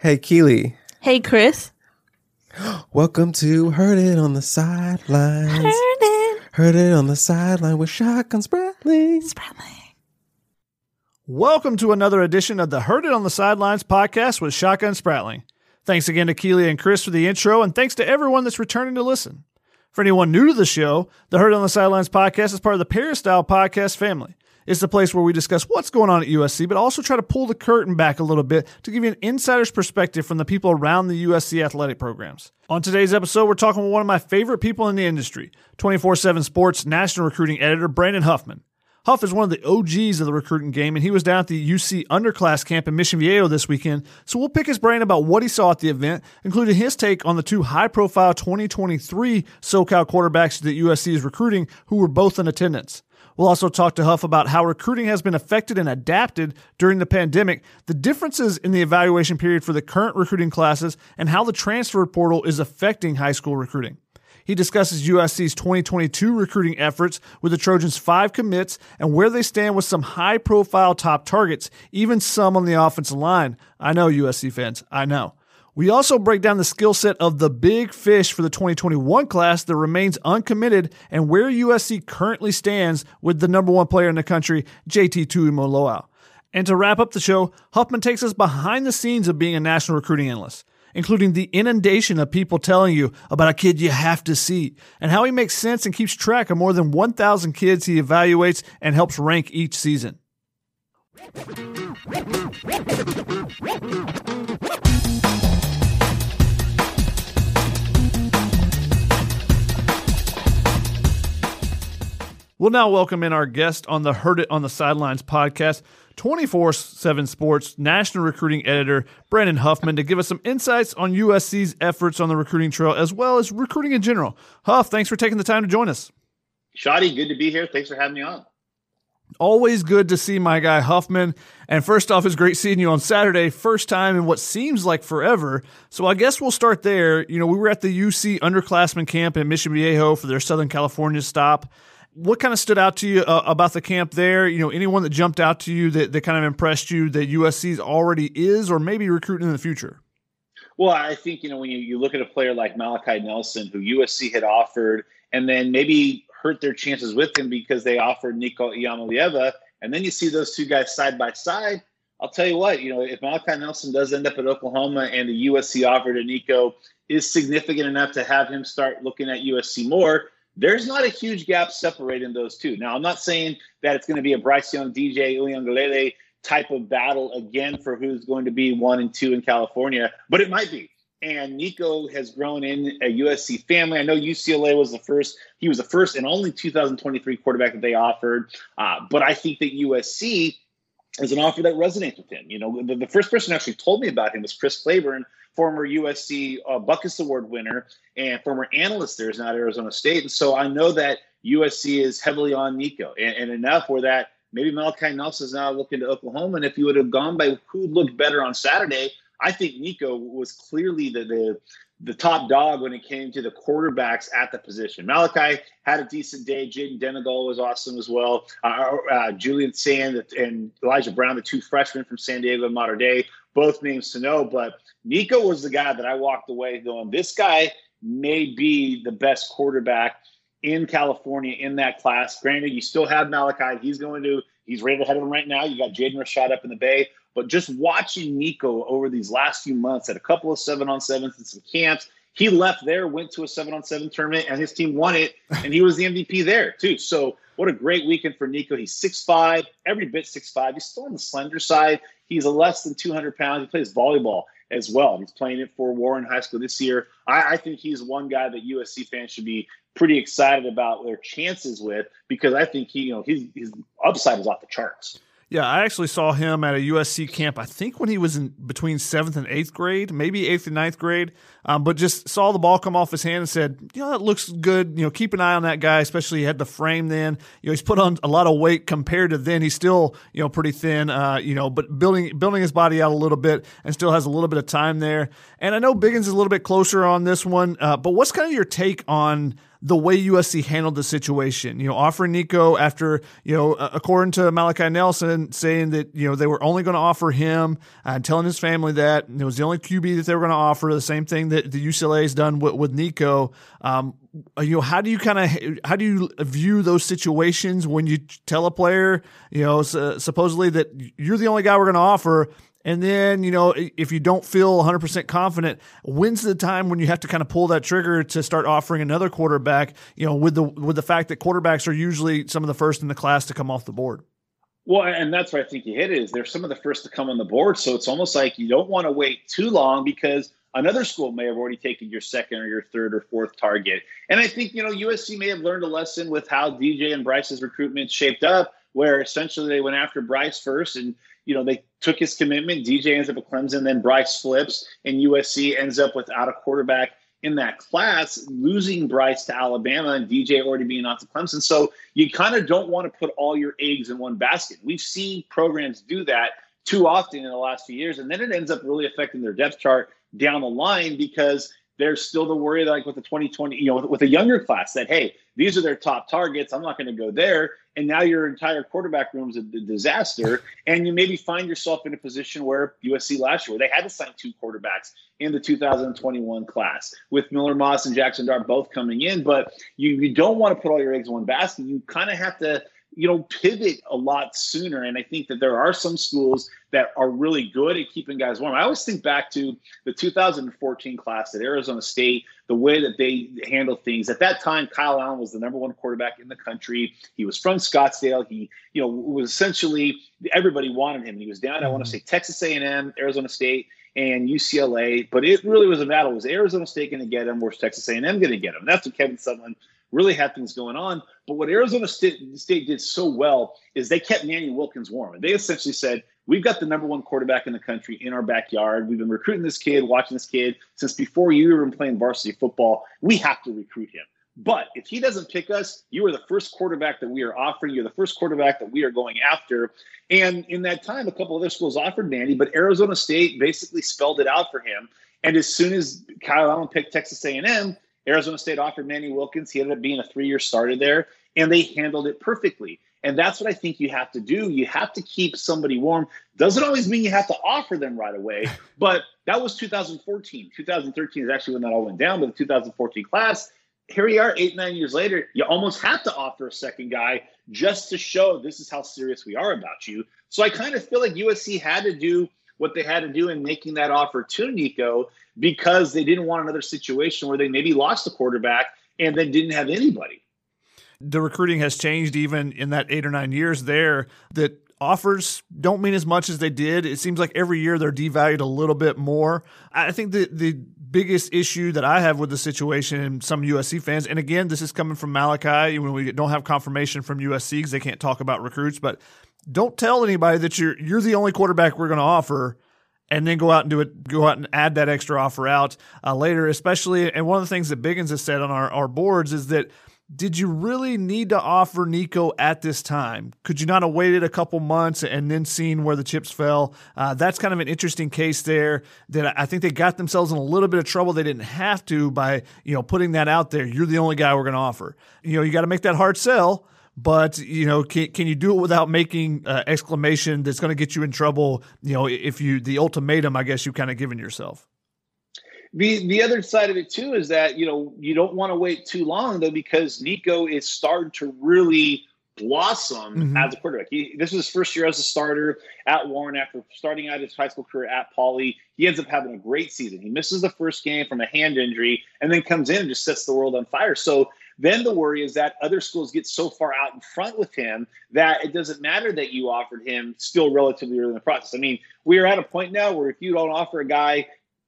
Hey, Keely. Hey, Chris. Welcome to Heard It on the Sidelines. Heard it. Heard It on the Sideline with Shotgun Spratling. Spratling. Welcome to another edition of the Heard It on the Sidelines podcast with Shotgun Spratling. Thanks again to Keely and Chris for the intro, and thanks to everyone that's returning to listen. For anyone new to the show, the Heard It on the Sidelines podcast is part of the Peristyle podcast family. It's the place where we discuss what's going on at USC, but also try to pull the curtain back a little bit to give you an insider's perspective from the people around the USC athletic programs. On today's episode, we're talking with one of my favorite people in the industry, 24 7 Sports National Recruiting Editor Brandon Huffman. Huff is one of the OGs of the recruiting game, and he was down at the NUC underclass camp in Mission Viejo this weekend. So we'll pick his brain about what he saw at the event, including his take on the two high profile 2023 SoCal quarterbacks that USC is recruiting who were both in attendance. We'll also talk to Huff about how recruiting has been affected and adapted during the pandemic, the differences in the evaluation period for the current recruiting classes, and how the transfer portal is affecting high school recruiting. He discusses USC's 2022 recruiting efforts with the Trojans' five commits and where they stand with some high profile top targets, even some on the offensive line. I know, USC fans, I know. We also break down the skill set of the big fish for the 2021 class that remains uncommitted and where USC currently stands with the number one player in the country, JT Tuimoloau. And to wrap up the show, Huffman takes us behind the scenes of being a national recruiting analyst, including the inundation of people telling you about a kid you have to see, and how he makes sense and keeps track of more than 1,000 kids he evaluates and helps rank each season. We'll now welcome in our guest on the Heard It on the Sidelines podcast, 24 7 Sports National Recruiting Editor, Brandon Huffman, to give us some insights on USC's efforts on the recruiting trail as well as recruiting in general. Huff, thanks for taking the time to join us. Shoddy, good to be here. Thanks for having me on. Always good to see my guy Huffman. And first off, it's great seeing you on Saturday. First time in what seems like forever. So I guess we'll start there. You know, we were at the NUC underclassmen camp in Mission Viejo for their Southern California stop what kind of stood out to you uh, about the camp there? You know, anyone that jumped out to you that, that kind of impressed you that USC's already is or maybe recruiting in the future? Well, I think, you know, when you, you look at a player like Malachi Nelson, who USC had offered, and then maybe hurt their chances with him because they offered Nico Iamaleava, and then you see those two guys side by side. I'll tell you what, you know, if Malachi Nelson does end up at Oklahoma and the USC offer to Nico is significant enough to have him start looking at USC more, there's not a huge gap separating those two. Now, I'm not saying that it's going to be a Bryce Young, DJ Uiagalelei type of battle again for who's going to be one and two in California, but it might be. And Nico has grown in a USC family. I know UCLA was the first; he was the first and only 2023 quarterback that they offered. Uh, but I think that USC is an offer that resonates with him. You know, the, the first person actually told me about him was Chris Claiborne, former USC uh, Butkus Award winner and former analyst there is now at Arizona State. And so I know that USC is heavily on Nico and, and enough where that maybe Malachi Nelson is now looking to Oklahoma. And if you would have gone by who looked better on Saturday, I think Nico was clearly the, the the top dog when it came to the quarterbacks at the position. Malachi had a decent day. Jaden Denegal was awesome as well. Uh, uh, Julian Sayin and Elijah Brown, the two freshmen from San Diego and Mater Dei, both names to know. But Nico was the guy that I walked away going, this guy may be the best quarterback in California in that class. Granted, you still have Malachi. He's going to, he's rated ahead of him right now. You got Jaden Rashada up in the Bay. But just watching Nico over these last few months at a couple of seven on sevens and some camps, he left there, went to a seven on seven tournament, and his team won it, and he was the MVP there too. So what a great weekend for Nico. He's six five, every bit six five. He's still on the slender side. He's a less than 200 pounds. He plays volleyball as well. He's playing it for Warren High School this year. I, I, think he's one guy that USC fans should be pretty excited about their chances with because I think he, you know, his his upside is off the charts. Yeah, I actually saw him at a USC camp. I think when he was in between seventh and eighth grade, maybe eighth and ninth grade. Um, but just saw the ball come off his hand and said, "You know, that looks good. You know, keep an eye on that guy. Especially he had the frame then. You know, he's put on a lot of weight compared to then. He's still you know pretty thin. Uh, you know, but building building his body out a little bit and still has a little bit of time there. And I know Biggins is a little bit closer on this one. Uh, but what's kind of your take on? The way USC handled the situation. You know, offering Nico after, you know, according to Malachi Nelson, saying that, you know, they were only going to offer him uh, and telling his family that it was the only QB that they were going to offer. The same thing that the UCLA has done with, with Nico. Um, you know, how do you kind of how do you view those situations when you tell a player, you know, supposedly that you're the only guy we're going to offer, and then, you know, if you don't feel 100% confident, when's the time when you have to kind of pull that trigger to start offering another quarterback, you know, with the with the fact that quarterbacks are usually some of the first in the class to come off the board? Well, and that's where I think you hit it is they're some of the first to come on the board. So it's almost like you don't want to wait too long because another school may have already taken your second or your third or fourth target. And I think, you know, USC may have learned a lesson with how DJ and Bryce's recruitment shaped up, where essentially they went after Bryce first and you know, they took his commitment. DJ ends up at Clemson, then Bryce flips, and USC ends up without a quarterback in that class, losing Bryce to Alabama and DJ already being off to Clemson. So you kind of don't want to put all your eggs in one basket. We've seen programs do that too often in the last few years, and then it ends up really affecting their depth chart down the line because there's still the worry like with the 2020 you know with, with a younger class that hey these are their top targets. I'm not going to go there. And now your entire quarterback room is a disaster. And you maybe find yourself in a position where usc last year they had to sign two quarterbacks in the 2021 class with miller moss and jackson dart both coming in. But you, you don't want to put all your eggs in one basket. You kind of have to you know, pivot a lot sooner. And I think that there are some schools that are really good at keeping guys warm. I always think back to the 2014 class at Arizona State, the way that they handled things. At that time, Kyle Allen was the number one quarterback in the country. He was from Scottsdale. He, you know, was essentially everybody wanted him. He was down, I want to mm-hmm. say Texas A&M, Arizona State, and UCLA. But it really was a battle. Was Arizona State going to get him? Was Texas A&M going to get him? That's what Kevin Sumlin really had things going on. But what Arizona State, State did so well is they kept Manny Wilkins warm. And they essentially said, We've got the number one quarterback in the country in our backyard. We've been recruiting this kid, watching this kid since before you were playing varsity football. We have to recruit him. But if he doesn't pick us, you are the first quarterback that we are offering. You're the first quarterback that we are going after. And in that time, a couple other schools offered Manny, but Arizona State basically spelled it out for him. And as soon as Kyle Allen picked Texas A&M, Arizona State offered Manny Wilkins. He ended up being a three year starter there, and they handled it perfectly. And that's what I think you have to do. You have to keep somebody warm. Doesn't always mean you have to offer them right away, but that was 2014. 2013 is actually when that all went down, but the 2014 class, here we are eight, nine years later. You almost have to offer a second guy just to show this is how serious we are about you. So I kind of feel like USC had to do what they had to do in making that offer to Nico because they didn't want another situation where they maybe lost a quarterback and then didn't have anybody. The recruiting has changed even in that eight or nine years there that offers don't mean as much as they did. It seems like every year they're devalued a little bit more. I think the the biggest issue that I have with the situation and some USC fans, and again, this is coming from Malachi when we don't have confirmation from USC because they can't talk about recruits, but don't tell anybody that you're you're the only quarterback we're going to offer and then go out and do it go out and add that extra offer out uh, later especially and one of the things that biggins has said on our, our boards is that did you really need to offer Nico at this time? Could you not have waited a couple months and then seen where the chips fell? Uh, that's kind of an interesting case there that I think they got themselves in a little bit of trouble. They didn't have to by, you know, putting that out there. You're the only guy we're going to offer. You know, you got to make that hard sell but you know can, can you do it without making uh, exclamation that's going to get you in trouble you know if you the ultimatum i guess you kind of given yourself the the other side of it too is that you know you don't want to wait too long though because nico is starting to really blossom mm-hmm. as a quarterback. He, this is his first year as a starter at Warren after starting out his high school career at Poly. He ends up having a great season. He misses the first game from a hand injury and then comes in and just sets the world on fire. So then the worry is that other schools get so far out in front with him that it doesn't matter that you offered him still relatively early in the process. I mean, we are at a point now where if you don't offer a guy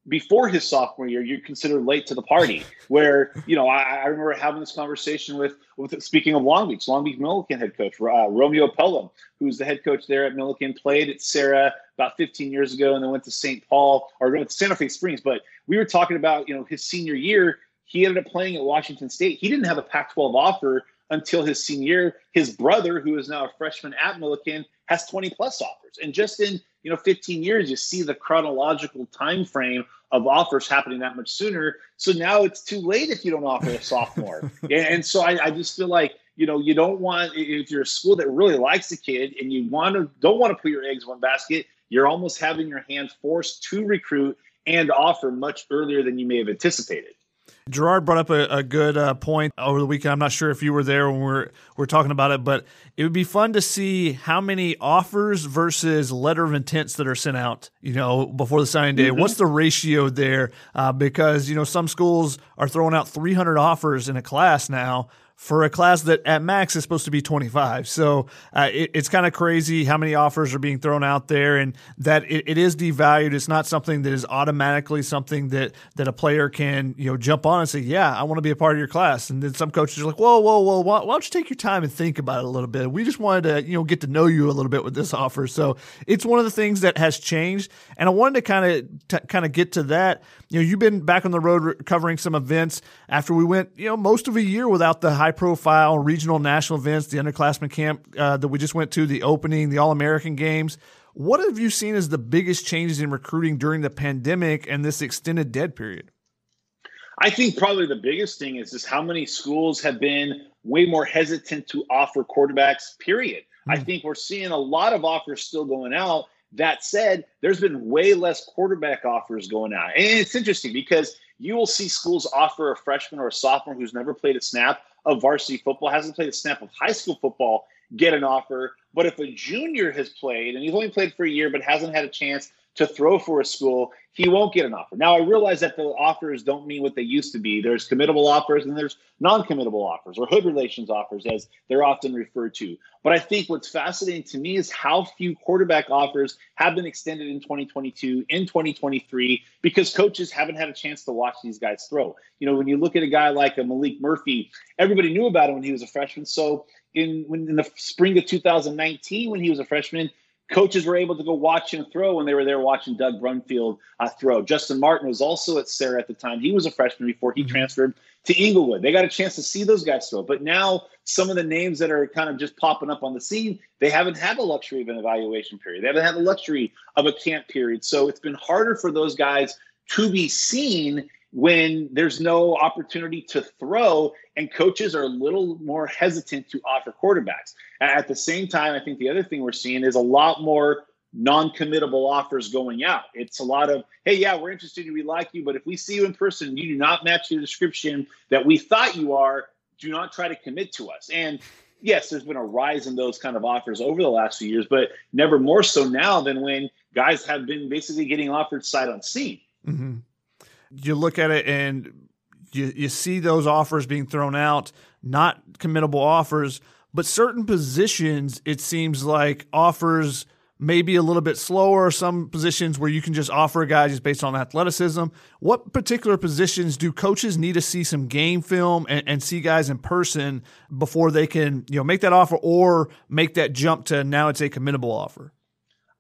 before his sophomore year, you're considered late to the party. Where you know, I, I remember having this conversation with with speaking of Long Beach, Long Beach Millikan head coach uh, Romeo Pelham, who's the head coach there at Millikan, played at Serra about 15 years ago, and then went to St. Paul or went to Santa Fe Springs. But we were talking about you know his senior year, he ended up playing at Washington State. He didn't have a Pac-12 offer until his senior year. His brother, who is now a freshman at Millikan, has 20 plus offers, and just in you know 15 years, you see the chronological time frame of offers happening that much sooner. So now it's too late if you don't offer a sophomore. and so I, I, just feel like you know you don't want if you're a school that really likes the kid and you want to don't want to put your eggs in one basket. You're almost having your hands forced to recruit and offer much earlier than you may have anticipated. Gerard brought up a, a good uh, point over the weekend. I'm not sure if you were there when we are we're talking about it, but it would be fun to see how many offers versus letter of intents that are sent out. You know, before the signing day, mm-hmm. what's the ratio there? Uh, because you know some schools are throwing out 300 offers in a class now for a class that at max is supposed to be 25. So uh, it, it's kind of crazy how many offers are being thrown out there and that it, it is devalued. It's not something that is automatically something that, that a player can, you know, jump on and say, yeah, I want to be a part of your class. And then some coaches are like, whoa, whoa, whoa, why, why don't you take your time and think about it a little bit? We just wanted to, you know, get to know you a little bit with this offer. So it's one of the things that has changed. And I wanted to kind of, t- kind of get to that. You know, you've been back on the road covering some events after we went, you know, most of a year without the high profile regional national events, the underclassmen camp uh, that we just went to, the opening, the All American games. What have you seen as the biggest changes in recruiting during the pandemic and this extended dead period? I think probably the biggest thing is just how many schools have been way more hesitant to offer quarterbacks, period. Mm. I hmm. think we're seeing a lot of offers still going out. That said, there's been way less quarterback offers going out. And it's interesting because you will see schools offer a freshman or a sophomore who's never played a snap of varsity football, hasn't played a snap of high school football, get an offer. But if a junior has played and he's only played for a year but hasn't had a chance to throw for a school, he won't get an offer. Now, I realize that the offers don't mean what they used to be. There's committable offers and there's non committable offers or hood relations offers, as they're often referred to. But I think what's fascinating to me is how few quarterback offers have been extended in 2022, in 2023, because coaches haven't had a chance to watch these guys throw. You know, when you look at a guy like a Maalik Murphy, everybody knew about him when he was a freshman. So in, when, in the spring of 2019, when he was a freshman, coaches were able to go watch him throw when they were there watching Doug Brumfield uh, throw. Justin Martin was also at Serra at the time. He was a freshman before he mm-hmm. transferred to Inglewood. They got a chance to see those guys throw. But now some of the names that are kind of just popping up on the scene, they haven't had the luxury of an evaluation period. They haven't had the luxury of a camp period. So it's been harder for those guys to be seen when there's no opportunity to throw and coaches are a little more hesitant to offer quarterbacks. At the same time, I think the other thing we're seeing is a lot more non-committable offers going out. It's a lot of, hey, yeah, we're interested, we like you, but if we see you in person, you do not match the description that we thought you are, do not try to commit to us. And yes, there's been a rise in those kind of offers over the last few years, but never more so now than when guys have been basically getting offered sight unseen. Mm-hmm. You look at it and you, you see those offers being thrown out, not committable offers, but certain positions, it seems like offers maybe a little bit slower, some positions where you can just offer a guy just based on athleticism. What particular positions do coaches need to see some game film and, and, see guys in person before they can, you know, make that offer or make that jump to now it's a committable offer?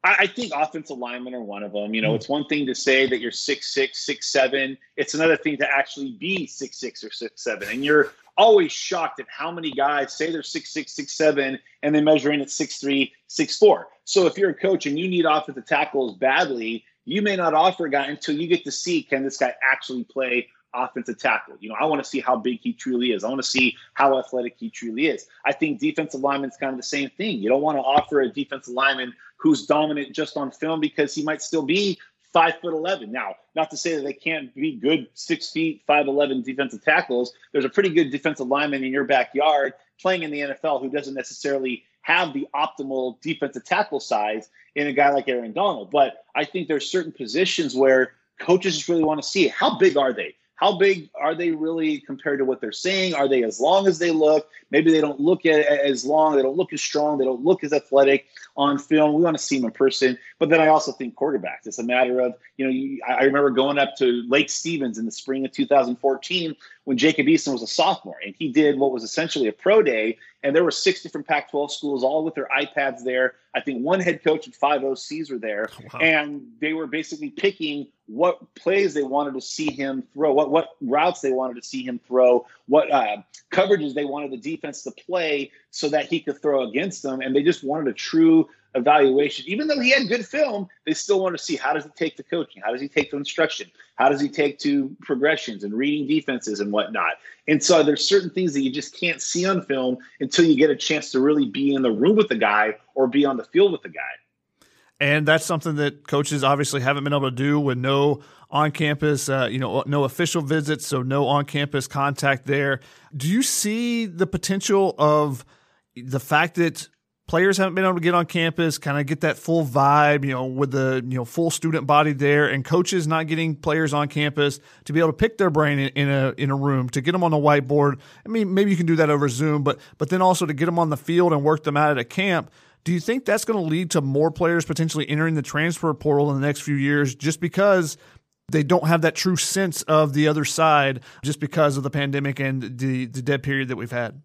I, think offensive linemen are one of them. You know, mm. it's one thing to say that you're six six, six seven. It's another thing to actually be six six or six seven. And you're always shocked at how many guys say they're six six, six seven, and they measure in at six three, six four. So if you're a coach and you need offensive tackles badly, you may not offer a guy until you get to see can this guy actually play offensive tackle. You know, I want to see how big he truly is. I want to see how athletic he truly is. I think defensive lineman's kind of the same thing. You don't want to offer a defensive lineman who's dominant just on film because he might still be five foot eleven. Now, not to say that they can't be good six feet, five eleven defensive tackles. There's a pretty good defensive lineman in your backyard playing in the NFL who doesn't necessarily have the optimal defensive tackle size in a guy like Aaron Donald. But I think there's certain positions where coaches just really want to see how big are they? How big are they really compared to what they're saying? Are they as long as they look? Maybe they don't look as long. They don't look as strong. They don't look as athletic on film. We want to see them in person. But then I also think quarterbacks. It's a matter of, you know, I remember going up to Lake Stevens in the spring of 2014 when Jacob Eason was a sophomore and he did what was essentially a pro day. And there were six different Pac 12 schools, all with their iPads there. I think one head coach and five OCs were there. Wow. And they were basically picking what plays they wanted to see him throw, what, what routes they wanted to see him throw, what uh, coverages they wanted the defense to play so that he could throw against them. And they just wanted a true evaluation. Even though he had good film, they still want to see how does he take to coaching? How does he take to instruction? How does he take to progressions and reading defenses and whatnot? And so there's certain things that you just can't see on film until you get a chance to really be in the room with the guy or be on the field with the guy. And that's something that coaches obviously haven't been able to do with no on campus, uh, you know, no official visits, so no on campus contact there. Do you see the potential of the fact that players haven't been able to get on campus, kind of get that full vibe, you know, with the you know full student body there, and coaches not getting players on campus to be able to pick their brain in, in, a in a room to get them on the whiteboard. I mean, maybe you can do that over Zoom, but but then also to get them on the field and work them out at a camp. Do you think that's going to lead to more players potentially entering the transfer portal in the next few years, just because they don't have that true sense of the other side, just because of the pandemic and the the dead period that we've had?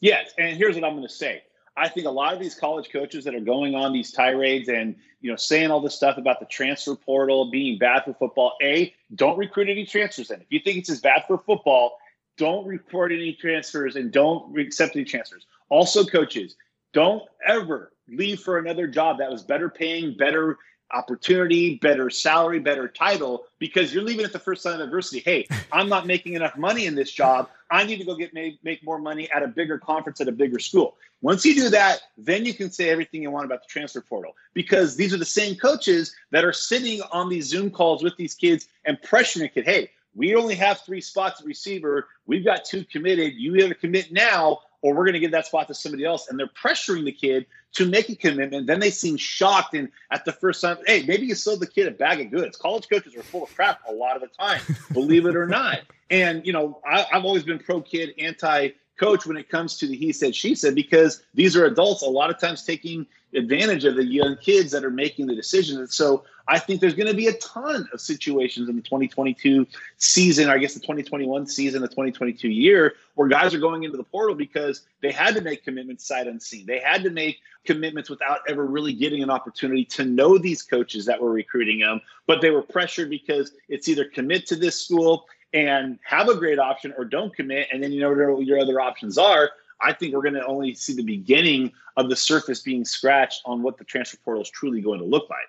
Yes, and here's what I'm going to say I think a lot of these college coaches that are going on these tirades and you know saying all this stuff about the transfer portal being bad for football. A, don't recruit any transfers And If you think it's as bad for football, don't report any transfers and don't accept any transfers. Also, coaches, don't ever leave for another job that was better paying, better opportunity, better salary, better title, because you're leaving at the first sign of adversity. Hey, I'm not making enough money in this job. I need to go get make, make more money at a bigger conference at a bigger school. Once you do that, then you can say everything you want about the transfer portal because these are the same coaches that are sitting on these Zoom calls with these kids and pressuring a kid. Hey, we only have three spots at receiver. We've got two committed. You either commit now or we're going to give that spot to somebody else. And they're pressuring the kid to make a commitment. Then they seem shocked. And at the first time, hey, maybe you sold the kid a bag of goods. College coaches are full of crap a lot of the time, believe it or not. And, you know, I, I've always been pro kid, anti coach when it comes to the he said, she said, because these are adults a lot of times taking advantage of the young kids that are making the decisions. And so I think there's going to be a ton of situations in the 2022 season, or I guess the 2021 season, the 2022 year, where guys are going into the portal because they had to make commitments sight unseen. They had to make commitments without ever really getting an opportunity to know these coaches that were recruiting them, but they were pressured because it's either commit to this school and have a great option or don't commit, and then you know what your other options are. I think we're going to only see the beginning of the surface being scratched on what the transfer portal is truly going to look like.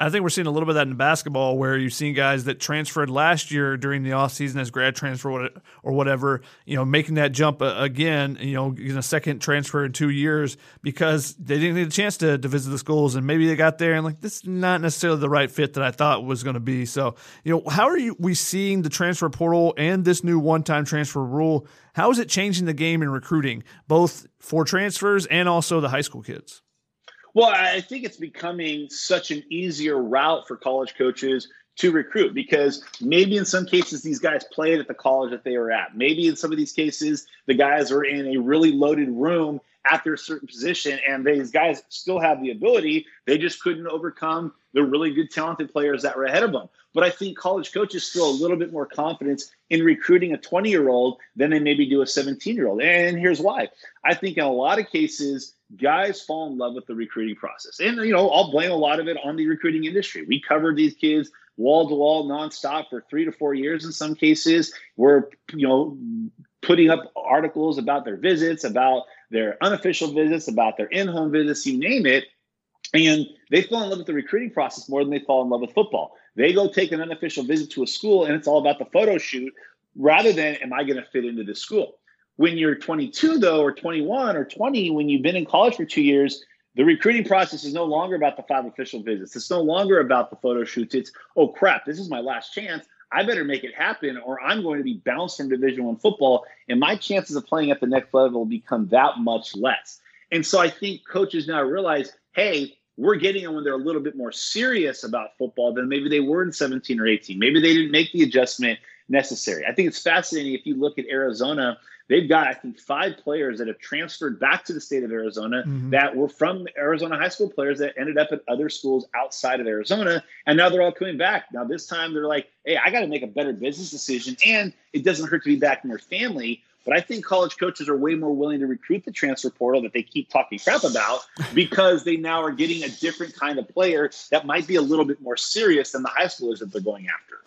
I think we're seeing a little bit of that in basketball where you've seen guys that transferred last year during the offseason as grad transfer or whatever, you know, making that jump uh, again, you know, in a second transfer in two years because they didn't get a chance to, to visit the schools and maybe they got there and like, this is not necessarily the right fit that I thought was going to be. So, you know, how are you, we seeing the transfer portal and this new one time transfer rule? How is it changing the game in recruiting, both for transfers and also the high school kids? Well, I think it's becoming such an easier route for college coaches to recruit because maybe in some cases these guys played at the college that they were at. Maybe in some of these cases the guys are in a really loaded room at their certain position and these guys still have the ability. They just couldn't overcome the really good talented players that were ahead of them. But I think college coaches feel a little bit more confidence in recruiting a 20 year old than they maybe do a 17 year old. And here's why. I think in a lot of cases, guys fall in love with the recruiting process. And, you know, I'll blame a lot of it on the recruiting industry. We covered these kids wall to wall, nonstop for three to four years in some cases. We're, you know, putting up articles about their visits, about their unofficial visits, about their in home visits, you name it. And they fall in love with the recruiting process more than they fall in love with football. They go take an unofficial visit to a school and it's all about the photo shoot rather than, am I going to fit into this school? When you're 22, though, or 21 or 20, when you've been in college for two years, the recruiting process is no longer about the five official visits. It's no longer about the photo shoots. It's, oh crap, this is my last chance. I better make it happen, or I'm going to be bounced from Division One football, and my chances of playing at the next level become that much less. And so I think coaches now realize, hey, we're getting them when they're a little bit more serious about football than maybe they were in 17 or 18. Maybe they didn't make the adjustment necessary. I think it's fascinating if you look at Arizona. They've got, I think, five players that have transferred back to the state of Arizona mm-hmm. that were from Arizona high school players that ended up at other schools outside of Arizona. And now they're all coming back. Now, this time they're like, hey, I got to make a better business decision. And it doesn't hurt to be back in your family. But I think college coaches are way more willing to recruit the transfer portal that they keep talking crap about because they now are getting a different kind of player that might be a little bit more serious than the high schoolers that they're going after.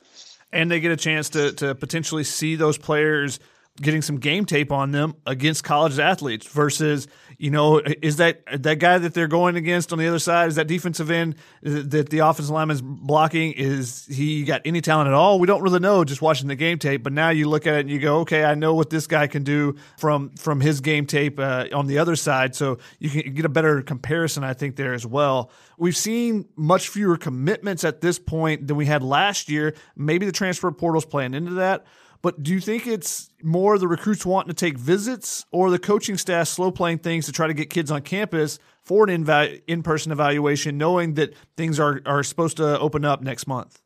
And they get a chance to, to potentially see those players getting some game tape on them against college athletes versus you know is that that guy that they're going against on the other side is that defensive end that the offensive lineman is blocking is he got any talent at all? We don't really know just watching the game tape but now you look at it and you go okay I know what this guy can do from from his game tape uh, on the other side. So you can get a better comparison I think there as well. We've seen much fewer commitments at this point than we had last year. Maybe the transfer portal's playing into that but do you think it's more the recruits wanting to take visits or the coaching staff slow playing things to try to get kids on campus for an in person evaluation, knowing that things are, are supposed to open up next month?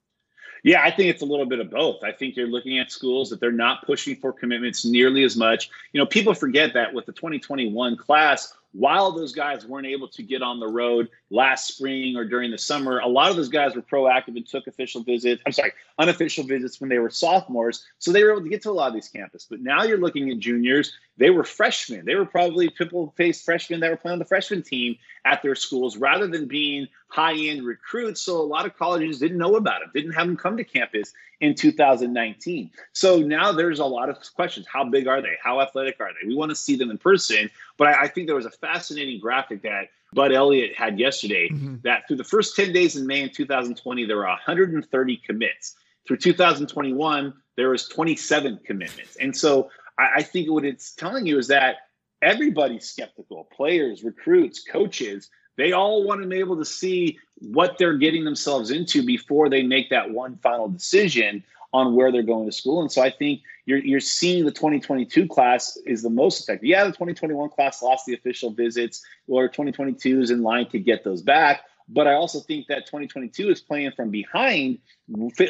Yeah, I think it's a little bit of both. I think you're looking at schools that they're not pushing for commitments nearly as much. You know, people forget that with the 2021 class, while those guys weren't able to get on the road last spring or during the summer, a lot of those guys were proactive and took official visits. I'm sorry, unofficial visits when they were sophomores. So they were able to get to a lot of these campuses. But now you're looking at juniors, they were freshmen. They were probably people faced freshmen that were playing on the freshman team at their schools rather than being high end recruits. So a lot of colleges didn't know about them, didn't have them come to campus in 2019. So now there's a lot of questions. How big are they? How athletic are they? We want to see them in person. But I, I think there was a fascinating graphic that Bud Elliott had yesterday mm-hmm. that through the first 10 days in May in 2020, there were 130 commits. Through 2021, there was 27 commitments. And so I, I think what it's telling you is that everybody's skeptical players, recruits, coaches. They all want to be able to see what they're getting themselves into before they make that one final decision on where they're going to school. And so I think you're you're seeing the 2022 class is the most effective. Yeah, the 2021 class lost the official visits, or 2022 is in line to get those back. But I also think that 2022 is playing from behind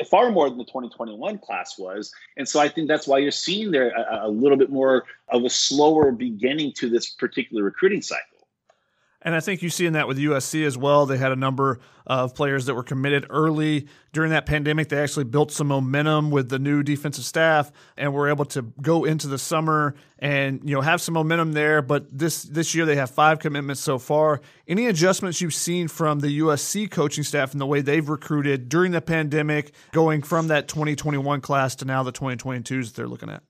far more than the 2021 class was. And so I think that's why you're seeing there a, a little bit more of a slower beginning to this particular recruiting cycle. And I think you see in that with USC as well. They had a number of players that were committed early during that pandemic. They actually built some momentum with the new defensive staff and were able to go into the summer and you know have some momentum there. But this this year they have five commitments so far. Any adjustments you've seen from the USC coaching staff and the way they've recruited during the pandemic, going from that 2021 class to now the 2022s that they're looking at?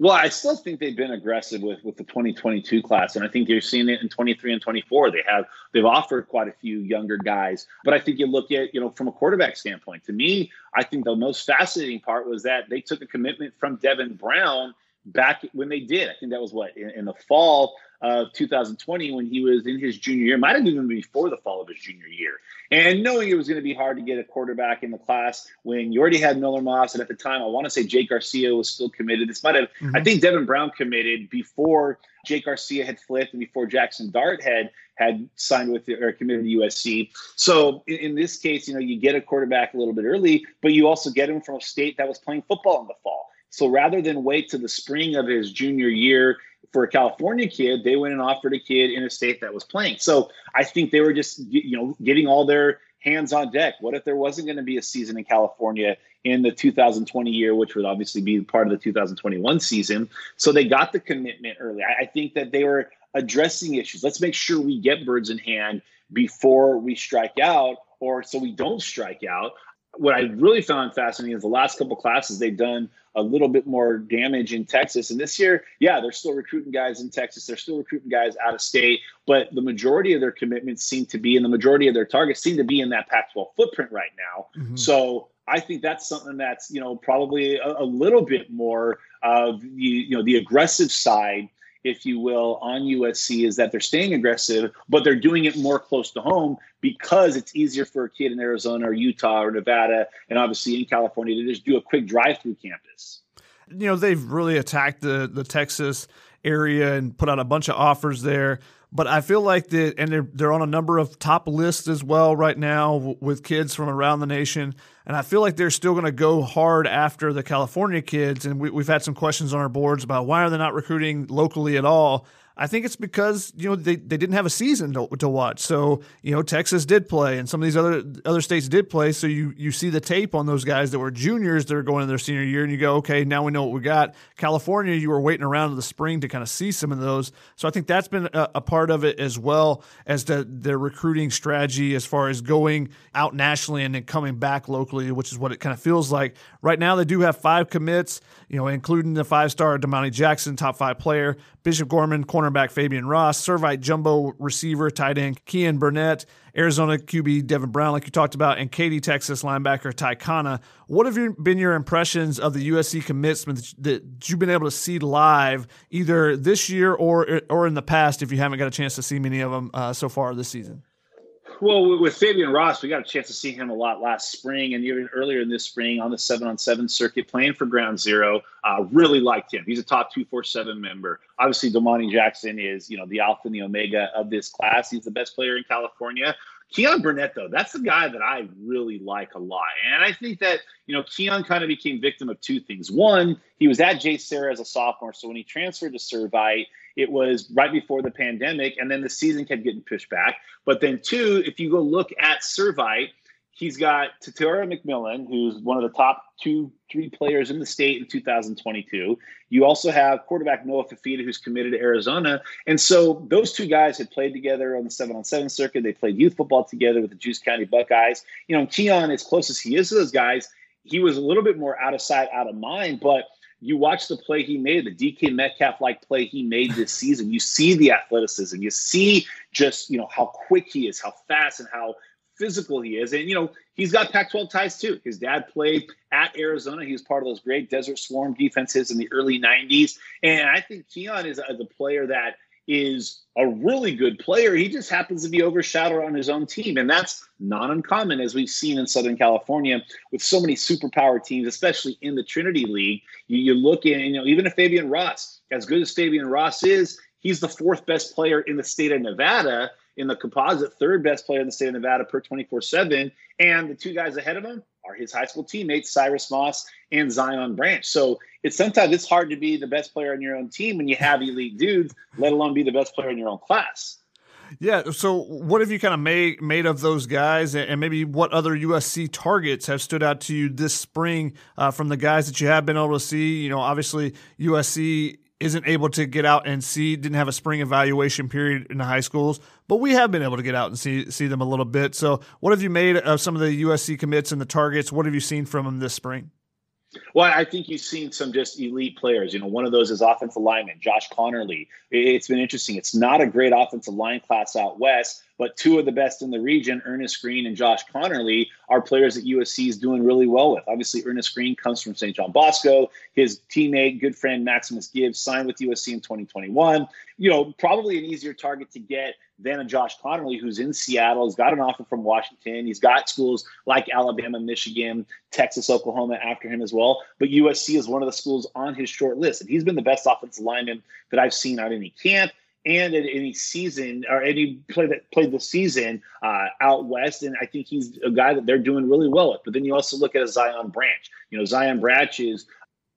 Well, I still think they've been aggressive with with the 2022 class, and I think you're seeing it in 23 and 24. They have they've offered quite a few younger guys, but I think you look at you know from a quarterback standpoint. To me, I think the most fascinating part was that they took a commitment from Devin Brown back when they did. I think that was what in, in the fall of 2020 when he was in his junior year, might have even been before the fall of his junior year. And knowing it was going to be hard to get a quarterback in the class when you already had Miller Moss, and at the time, I want to say Jake Garcia was still committed. This might have, mm-hmm. I think Devin Brown committed before Jake Garcia had flipped and before Jackson Dart had had signed with or committed to USC. So in, in this case, you know, you get a quarterback a little bit early, but you also get him from a state that was playing football in the fall. So rather than wait to the spring of his junior year for a California kid, they went and offered a kid in a state that was playing. So I think they were just you know getting all their hands on deck. What if there wasn't going to be a season in California in the 2020 year, which would obviously be part of the 2021 season? So they got the commitment early. I, think that they were addressing issues. Let's make sure we get birds in hand before we strike out or so we don't strike out what I really found fascinating is the last couple classes they've done a little bit more damage in Texas. And this year, yeah, they're still recruiting guys in Texas. They're still recruiting guys out of state, but the majority of their commitments seem to be, and the majority of their targets seem to be in that Pac-12 footprint right now. Mm-hmm. So I think that's something that's you know probably a, a little bit more of the you know the aggressive side if you will, on USC is that they're staying aggressive, but they're doing it more close to home because it's easier for a kid in Arizona or Utah or Nevada and obviously in California to just do a quick drive through campus. You know, they've really attacked the the Texas area and put out a bunch of offers there. But I feel like that, and they're they're on a number of top lists as well right now with kids from around the nation. And I feel like they're still going to go hard after the California kids. And we, we've had some questions on our boards about why are they not recruiting locally at all. I think it's because you know they, they didn't have a season to, to watch. So you know Texas did play, and some of these other other states did play. So you you see the tape on those guys that were juniors that are going in their senior year, and you go, okay, now we know what we got. California, you were waiting around in the spring to kind of see some of those. So I think that's been a, a part of it as well as the, their recruiting strategy as far as going out nationally and then coming back locally, which is what it kind of feels like right now. They do have five commits, you know, including the five star Domani Jackson, top five player, Bishop Gorman, cornerback Fabian Ross, Servite jumbo receiver, tight end Kean Burnett, Arizona QB Devin Brown, like you talked about, and Katy, Texas linebacker Ty Kana. What have you, been your impressions of the USC commitments that you've been able to see live, either this year or or in the past, if you haven't got a chance to see many of them uh, so far this season? Well, with Fabian Ross, we got a chance to see him a lot last spring and even earlier in this spring on the seven on seven circuit playing for Ground Zero. Uh, really liked him. He's a top 247 member. Obviously, Domani Jackson is, you know, the alpha and the omega of this class. He's the best player in California. Keon Burnett, though, that's the guy that I really like a lot. And I think that, you know, Keon kind of became victim of two things. One, he was at JSerra as a sophomore. So when he transferred to Servite, it was right before the pandemic, and then the season kept getting pushed back. But then, two, if you go look at Servite, he's got Tetairoa McMillan, who's one of the top two, three players in the state in 2022. You also have quarterback Noah Fifita, who's committed to Arizona. And so those two guys had played together on the seven on seven circuit. They played youth football together with the Juice County Buckeyes. You know, Keon, as close as he is to those guys, he was a little bit more out of sight, out of mind, but – you watch the play he made, the DK Metcalf like play he made this season. You see the athleticism. You see just you know how quick he is, how fast, and how physical he is. And you know he's got Pac-12 ties too. His dad played at Arizona. He was part of those great Desert Swarm defenses in the early '90s. And I think Keon is a, the player that is a really good player. He just happens to be overshadowed on his own team. And that's not uncommon, as we've seen in Southern California with so many superpower teams, especially in the Trinity League. You, you look in, you know, even if Fabian Ross, as good as Fabian Ross is, he's the fourth best player in the state of Nevada in the composite, third best player in the state of Nevada per 24 7. And the two guys ahead of him are his high school teammates, Cyrus Moss and Zion Branch. So it's sometimes it's hard to be the best player on your own team when you have elite dudes, let alone be the best player in your own class. Yeah. So, what have you kind of made made of those guys, and maybe what other USC targets have stood out to you this spring uh, from the guys that you have been able to see? You know, obviously USC isn't able to get out and see, didn't have a spring evaluation period in the high schools, but we have been able to get out and see see them a little bit. So, what have you made of some of the USC commits and the targets? What have you seen from them this spring? Well, I think you've seen some just elite players. You know, one of those is offensive lineman Josh Conerly. It's been interesting. It's not a great offensive line class out west, but two of the best in the region, Earnest Greene and Josh Conerly, are players that USC is doing really well with. Obviously, Earnest Greene comes from St. John Bosco. His teammate, good friend Maximus Gibbs, signed with USC in 2021. You know, probably an easier target to get than a Josh Conerly, who's in Seattle. He's got an offer from Washington. He's got schools like Alabama, Michigan, Texas, Oklahoma after him as well. But USC is one of the schools on his short list. And he's been the best offensive lineman that I've seen out any camp and at any season or any play that played the season uh, out west. And I think he's a guy that they're doing really well with. But then you also look at a Zion Branch. You know, Zion Branch is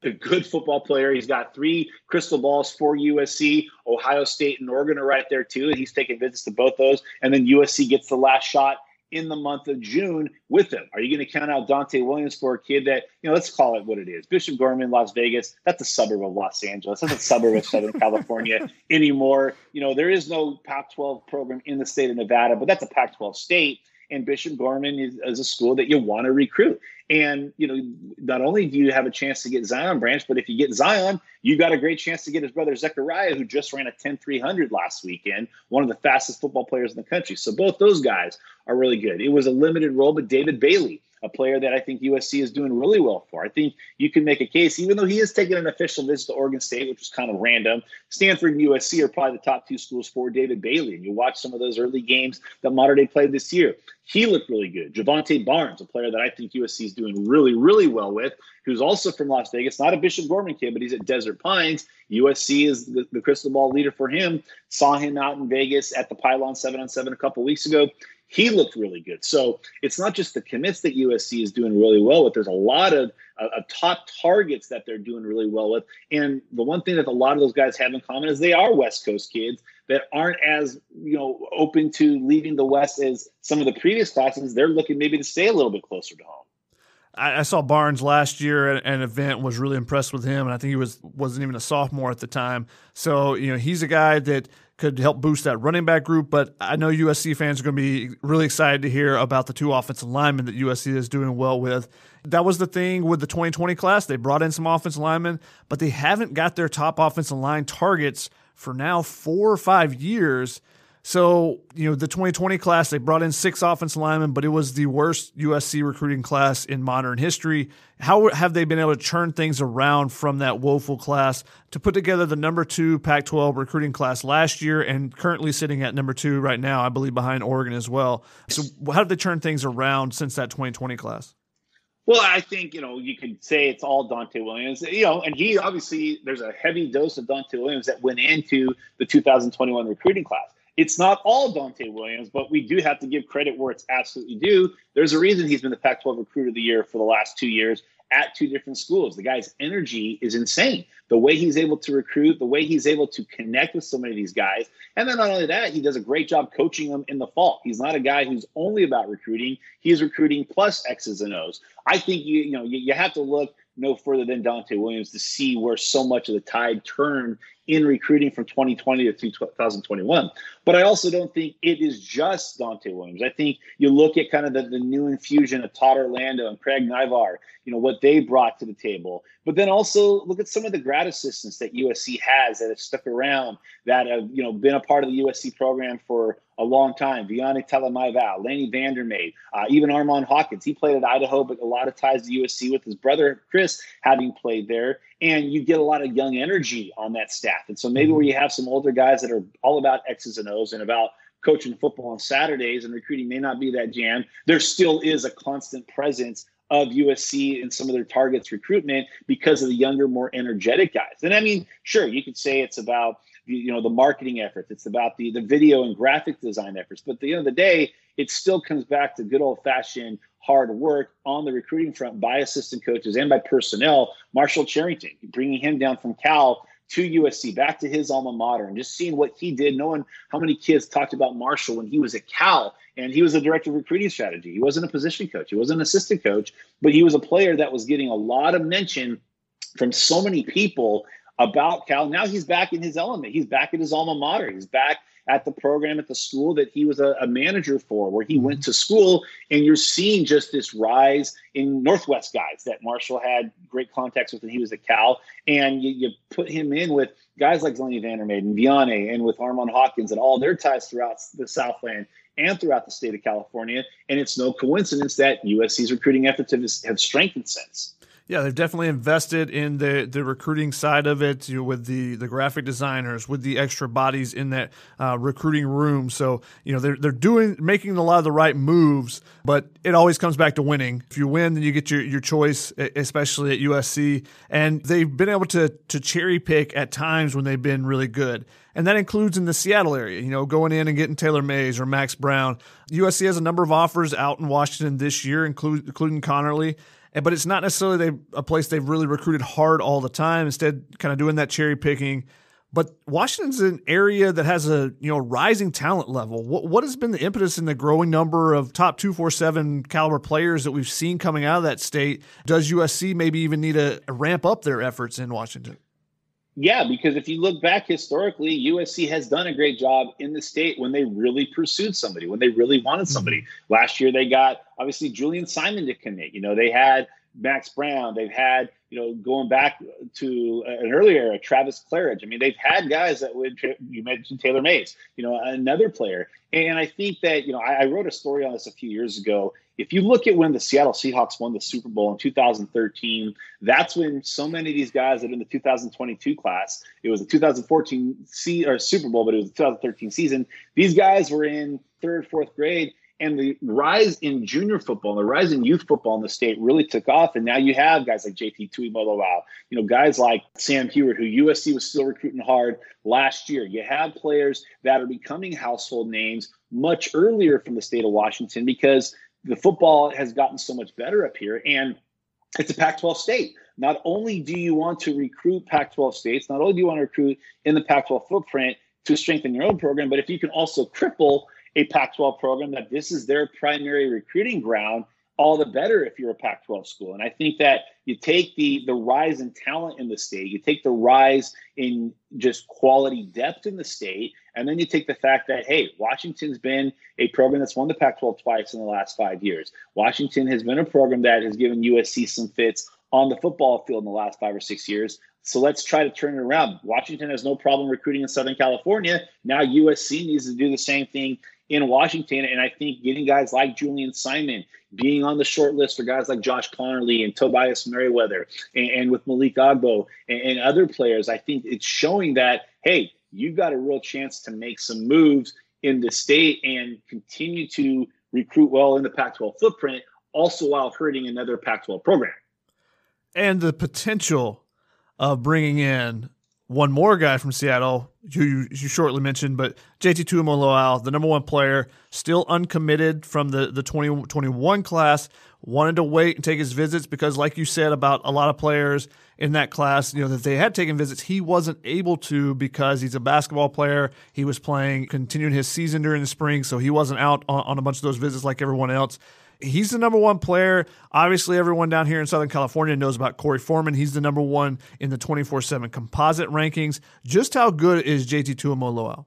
a good football player. He's got three crystal balls for USC. Ohio State and Oregon are right there too. And he's taking visits to both those. And then USC gets the last shot in the month of June with him? Are you going to count out Donte Williams for a kid that, you know, let's call it what it is? Bishop Gorman, Las Vegas, that's a suburb of Los Angeles. That's a suburb of Southern California anymore. You know, there is no Pac 12 program in the state of Nevada, but that's a Pac 12 state and Bishop Gorman is, is, a school that you want to recruit. And you know, not only do you have a chance to get Zion Branch, but if you get Zion, you got a great chance to get his brother Zachariah, who just ran a 10-300 last weekend, one of the fastest football players in the country. So both those guys are really good. It was a limited role, but David Bailey a player that I think USC is doing really well for. I think you can make a case, even though he is taking an official visit to Oregon State, which was kind of random. Stanford and USC are probably the top two schools for David Bailey. And you watch some of those early games that Mater Dei played this year. He looked really good. Jovantae Barnes, a player that I think USC is doing really, really well with, who's also from Las Vegas, not a Bishop Gorman kid, but he's at Desert Pines. USC is the, the crystal ball leader for him. Saw him out in Vegas at the Pylon 7 on 7 a couple weeks ago he looked really good. So it's not just the commits that USC is doing really well with. There's a lot of, uh, top targets that they're doing really well with. And the one thing that a lot of those guys have in common is they are West Coast kids that aren't as you know open to leaving the West as some of the previous classes. They're looking maybe to stay a little bit closer to home. I, saw Barnes last year at an event. Was really impressed with him, and I think he was wasn't even a sophomore at the time. So you know he's a guy that could help boost that running back group. But I know USC fans are going to be really excited to hear about the two offensive linemen that USC is doing well with. That was the thing with the 2020 class. They brought in some offensive linemen, but they haven't got their top offensive line targets for now four or five years. So, you know, the 2020 class, they brought in six offensive linemen, but it was the worst USC recruiting class in modern history. How have they been able to turn things around from that woeful class to put together the number two Pac 12 recruiting class last year and currently sitting at number two right now, I believe behind Oregon as well? So, how did they turn things around since that 2020 class? Well, I think, you know, you could say it's all Donte Williams, you know, and he obviously, there's a heavy dose of Donte Williams that went into the 2021 recruiting class it's not all Donte Williams, but we do have to give credit where it's absolutely due. There's a reason he's been the Pac 12 recruiter of the year for the last two years at two different schools. The guy's energy is insane. The way he's able to recruit, the way he's able to connect with so many of these guys. And then not only that, he does a great job coaching them in the fall. He's not a guy who's only about recruiting. He's recruiting plus X's and O's. I think you, you know, you, you have to look no further than Donte Williams to see where so much of the tide turned in recruiting from 2020 to 2021. But I also don't think it is just Donte Williams. I think you look at kind of the, the new infusion of Todd Orlando and Craig Naivar, you know, what they brought to the table. But then also look at some of the grad assistants that USC has that have stuck around, that have, you know, been a part of the USC program for a long time. Viane Talamaivao, Lanny Vandermeer, uh, even Armand Hawkins. He played at Idaho, but a lot of ties to USC with his brother Chris having played there. And you get a lot of young energy on that staff. And so maybe mm-hmm. where you have some older guys that are all about X's and O's and about coaching football on Saturdays and recruiting may not be that jam, there still is a constant presence of USC and some of their targets recruitment because of the younger, more energetic guys. And I mean, sure, you could say it's about you know the marketing efforts. It's about the the video and graphic design efforts. But at the end of the day it still comes back to good old fashioned hard work on the recruiting front by assistant coaches and by personnel. Marshall Cherrington bringing him down from cal to USC, back to his alma mater, and just seeing what he did, knowing how many kids talked about Marshall when he was at Cal and he was a director of recruiting strategy. He wasn't a position coach, he wasn't an assistant coach, but he was a player that was getting a lot of mention from so many people about Cal. Now he's back in his element. He's back at his alma mater. He's back at the program at the school that he was a, a, manager for, where he went mhm. to school. And you're seeing just this rise in Northwest guys that Marshall had great contacts with when he was at Cal. And you, you put him in with guys like Zeleny Vandermeer and Viane and with Armand Hawkins and all their ties throughout the Southland and throughout the state of California. And it's no coincidence that USC's recruiting efforts have, have strengthened since. Yeah, they've definitely invested in the the recruiting side of it you know, with the the graphic designers, with the extra bodies in that uh, recruiting room. So you know they're they're doing making a lot of the right moves, but it always comes back to winning. If you win, then you get your your choice, especially at USC. And they've been able to to cherry pick at times when they've been really good and that includes in the Seattle area, you know, going in and getting Taylor Mays or Max Brown. USC has a number of offers out in Washington this year, include, including Conerly but it's not necessarily they, a place they've really recruited hard all the time. Instead, kind of doing that cherry picking. But Washington's an area that has a you know rising talent level. What what has been the impetus in the growing number of top two four seven caliber players that we've seen coming out of that state? Does USC maybe even need to ramp up their efforts in Washington? Yeah, because if you look back historically, USC has done a great job in the state when they really pursued somebody, when they really wanted mm-hmm. somebody. Mm-hmm. Last year, they got obviously Julian Simon to commit. You know, they had Max Brown. They've had, you know, going back to an earlier era, Travis Claridge. I mean, they've had guys that would, you mentioned Taylor Mays, you know, another player. And I think that, you know, I, I wrote a story on this a few years ago if you look at when the Seattle Seahawks won the Super Bowl in 2013, that's when so many of these guys that are in the 2022 class, it was the 2014 C or Super Bowl, but it was the 2013 season. These guys were in third, fourth grade, and the rise in junior football and the rise in youth football in the state really took off. And now you have guys like JT Tuimoloau, you know, guys like Sam Huard, who USC was still recruiting hard last year. You have players that are becoming household names much earlier from the state of Washington because the football has gotten so much better up here. And it's a Pac 12 state. Not only do you want to recruit Pac 12 states, not only do you want to recruit in the Pac 12 footprint to strengthen your own program, but if you can also cripple a Pac 12 program that this is their primary recruiting ground, all the better if you're a Pac 12 school. And I think that you take the, the rise in talent in the state, you take the rise in just quality depth in the state, and then you take the fact that, hey, Washington's been a program that's won the Pac 12 twice in the last five years. Washington has been a program that has given USC some fits on the football field in the last five or six years. So let's try to turn it around. Washington has no problem recruiting in Southern California. Now USC needs to do the same thing in Washington. And I think getting guys like Julian Simon, being on the short list for guys like Josh Conerly and Tobias Merriweather, and, and with Malik Agbo and, and other players, I think it's showing that, hey, you've got a real chance to make some moves in the state and continue to recruit well in the Pac 12 footprint, also while hurting another Pac 12 program. And the potential of bringing in one more guy from Seattle, who you, you shortly mentioned, but JT Tuimoloau, the number one player, still uncommitted from the, the 2021 class, wanted to wait and take his visits because, like you said about a lot of players in that class, you know, that they had taken visits, he wasn't able to because he's a basketball player. He was playing, continuing his season during the spring, so he wasn't out on, on a bunch of those visits like everyone else he's the number one player. Obviously, everyone down here in Southern California knows about Korey Foreman. He's the number one in the 24 7 composite rankings. Just how good is JT Tuimoloau?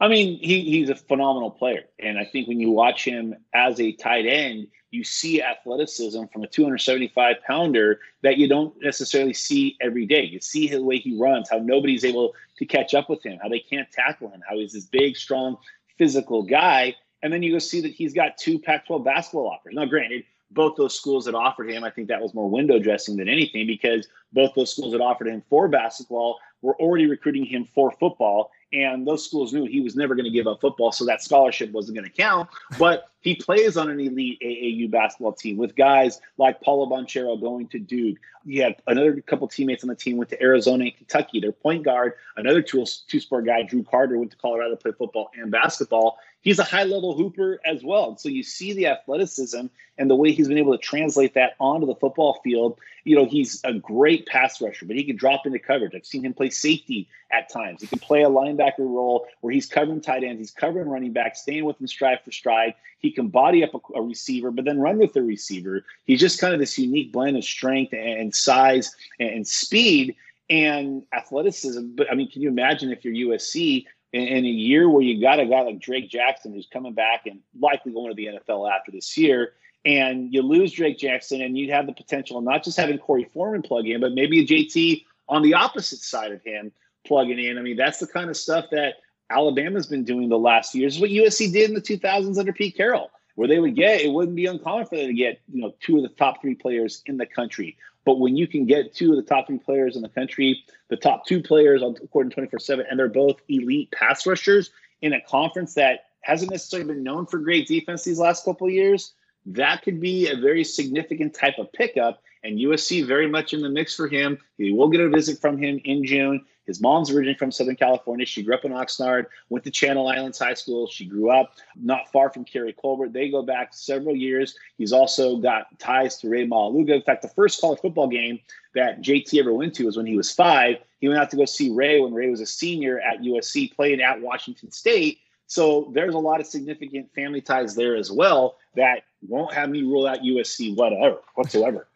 I mean, he, he's a phenomenal player. And I think when you watch him as a tight end, you see athleticism from a 275 pounder that you don't necessarily see every day. You see the way he runs, how nobody's able to catch up with him, how they can't tackle him, how he's this big, strong, physical guy. And then you go see that he's got two Pac 12 basketball offers. Now, granted, both those schools that offered him, I think that was more window dressing than anything because both those schools that offered him for basketball were already recruiting him for football. And those schools knew he was never going to give up football, so that scholarship wasn't going to count. But he plays on an elite AAU basketball team with guys like Paolo Banchero going to Duke. He had another couple teammates on the team went to Arizona and Kentucky. Their point guard, another two, two sport guy, Drew Carter, went to Colorado to play football and basketball he's a high level hooper as well. And so you see the athleticism and the way he's been able to translate that onto the football field. You know, he's a great pass rusher, but he can drop into coverage. I've seen him play safety at times. He can play a linebacker role where he's covering tight ends, he's covering running back, staying with him stride for stride. He can body up a, a receiver, but then run with the receiver. He's just kind of this unique blend of strength and size and speed and athleticism. But I mean, can you imagine if you're USC in, in, a year where you got a guy like Drake Jackson who's coming back and likely going to the NFL after this year, and you lose Drake Jackson, and you'd have the potential of not just having Korey Foreman plug in, but maybe a JT on the opposite side of him plugging in. I mean, that's the kind of stuff that Alabama's been doing the last years. What USC did in the 2000s under Pete Carroll, where they would get it wouldn't be uncommon for them to get you know two of the top three players in the country. But when you can get two of the top three players in the country, the top two players on according to 24 7, and they're both elite pass rushers in a conference that hasn't necessarily been known for great defense these last couple years, that could be a very significant type of pickup. And USC very much in the mix for him. He will get a visit from him in June. His mom's originally from Southern California. She grew up in Oxnard, went to Channel Islands High School. She grew up not far from Keary Colbert. They go back several years. He's also got ties to Ray Maualuga. In fact, the first college football game that JT ever went to was when he was five. He went out to go see Ray when Ray was a senior at USC, playing at Washington State. So there's a lot of significant family ties there as well that won't have me rule out USC whatever whatsoever.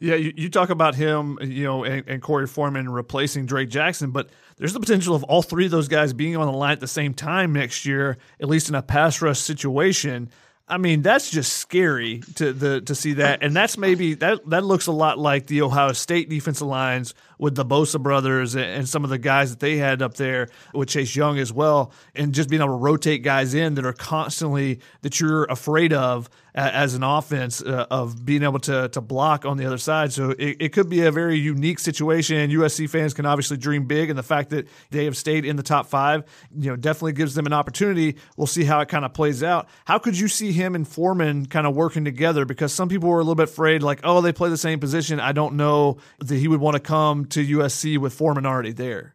Yeah, you, you talk about him, you know, and, and, Korey Foreman replacing Drake Jackson, but there's the potential of all three of those guys being on the line at the same time next year, at least in a pass rush situation. I mean, that's just scary to the to see that, and that's maybe that that looks a lot like the Ohio State defensive lines with the Bosa brothers and, some of the guys that they had up there with Chase Young as well, and just being able to rotate guys in that are constantly that you're afraid of as an offense uh, of being able to to block on the other side. So it, it could be a very unique situation. USC fans can obviously dream big, and the fact that they have stayed in the top five, you know, definitely gives them an opportunity. We'll see how it kind of plays out. How could you see him and Foreman kind of working together? Because some people were a little bit afraid, like, oh, they play the same position. I don't know that he would want to come to USC with Foreman already there.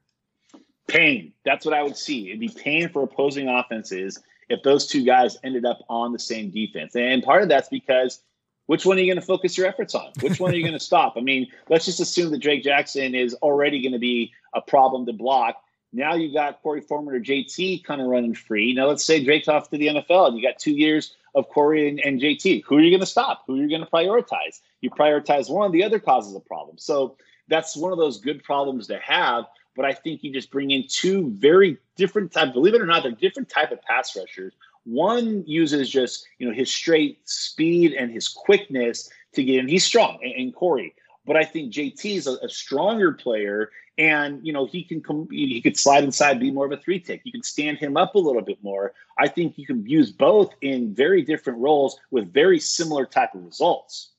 Pain. That's what I would see. It'd be pain for opposing offenses if those two guys ended up on the same defense. And part of that's because which one are you going to focus your efforts on? Which one are you going to stop? I mean, let's just assume that Drake Jackson is already going to be a problem to block. Now you've got Korey Foreman or JT kind of running free. Now let's say Drake's off to the NFL and you got two years of Korey and, and JT. Who are you going to stop? Who are you going to prioritize? You prioritize one, the other causes a problem. So that's one of those good problems to have. But I think you just bring in two very different type. Believe it or not, they're different type of pass rushers. One uses just you know his straight speed and his quickness to get in. He's strong, and, and Korey. But I think JT is a, a, stronger player, and you know he can come. He could slide inside, be more of a three tech. You can stand him up a little bit more. I think you can use both in very different roles with very similar type of results.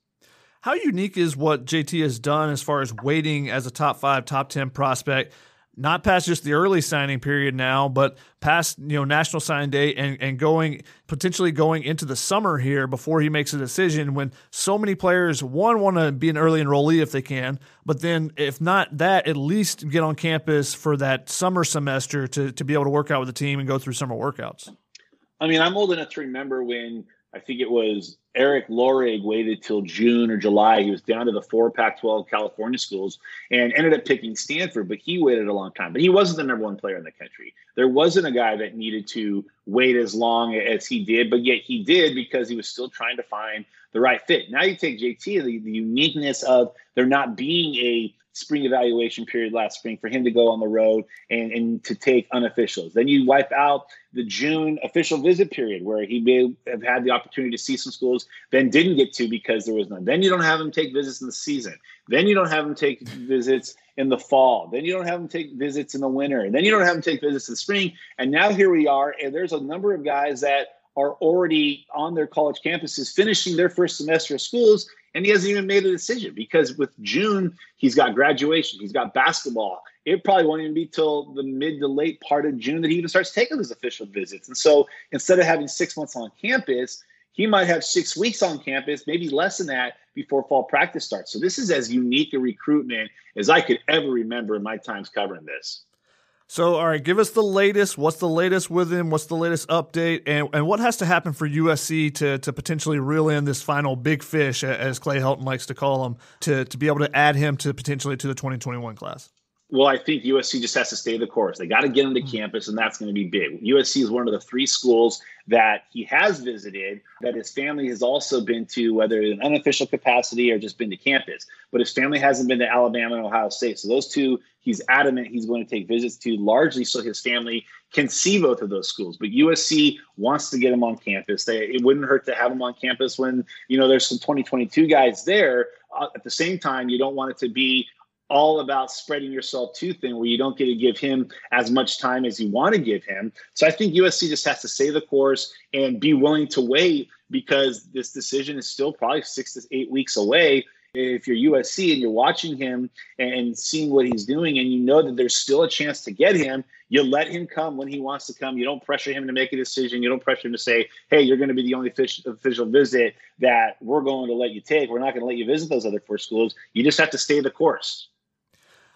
How unique is what JT has done as far as waiting as a top five, top ten prospect? not past just the early signing period now, but past you know National Signing Day and and going potentially going into the summer here before he makes a decision. When so many players one want to be an early enrollee if they can, but then if not that, at least get on campus for that summer semester to to be able to work out with the team and go through summer workouts. I mean, I'm old enough to remember when I think it was Eric Lorig waited till June or July. He was down to the four Pac 12 California schools and ended up picking Stanford, but he waited a long time. But he wasn't the number one player in the country. There wasn't a guy that needed to wait as long as he did, but yet he did because he was still trying to find the right fit. Now you take JT, the, the uniqueness of there not being a spring evaluation period last spring for him to go on the road and, and to take unofficials. Then you wipe out the June official visit period where he may have had the opportunity to see some schools, then didn't get to because there was none. Then you don't have him take visits in the season. Then you don't have him take visits in the fall. Then you don't have him take visits in the winter. And then you don't have him take visits in the spring. And now here we are, and there's a number of guys that are already on their college campuses finishing their first semester of schools and he hasn't even made a decision because with June he's got graduation, he's got basketball. It probably won't even be till the mid to late part of June that he even starts taking those official visits. And so instead of having six months on campus, he might have six weeks on campus, maybe less than that before fall practice starts. So this is as unique a recruitment as I could ever remember in my times covering this. So, all right, give us the latest. What's the latest with him? What's the latest update? And, and what has to happen for USC to, to potentially reel in this final big fish, as Clay Helton likes to call him, to, to be able to add him to potentially to the 2021 class? Well, I think USC just has to stay the course. They got to get him to mm-hmm. campus, and that's going to be big. USC is one of the three schools that he has visited, that his family has also been to, whether in unofficial capacity or just been to campus. But his family hasn't been to Alabama and Ohio State. So those two, he's adamant he's going to take visits to, largely so his family can see both of those schools. But USC wants to get him on campus. They, it wouldn't hurt to have him on campus when you know there's some 2022 guys there. Uh, at the same time, you don't want it to be all about spreading yourself too thin where you don't get to give him as much time as you want to give him. So I think USC just has to stay the course and be willing to wait because this decision is still probably six to eight weeks away. If you're USC and you're watching him and seeing what he's doing, and you know that there's still a chance to get him, you let him come when he wants to come. You don't pressure him to make a decision. You don't pressure him to say, hey, you're going to be the only official visit that we're going to let you take. We're not going to let you visit those other four schools. You just have to stay the course.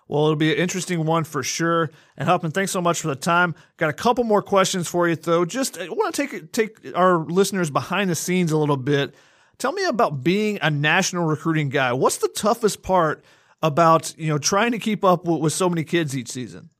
Well, it'll be an interesting one for sure. And Huffman, thanks so much for the time. Got a couple more questions for you, though. Just I want to take take our listeners behind the scenes a little bit. Tell me about being a national recruiting guy. What's the toughest part about you know trying to keep up with, with so many kids each season?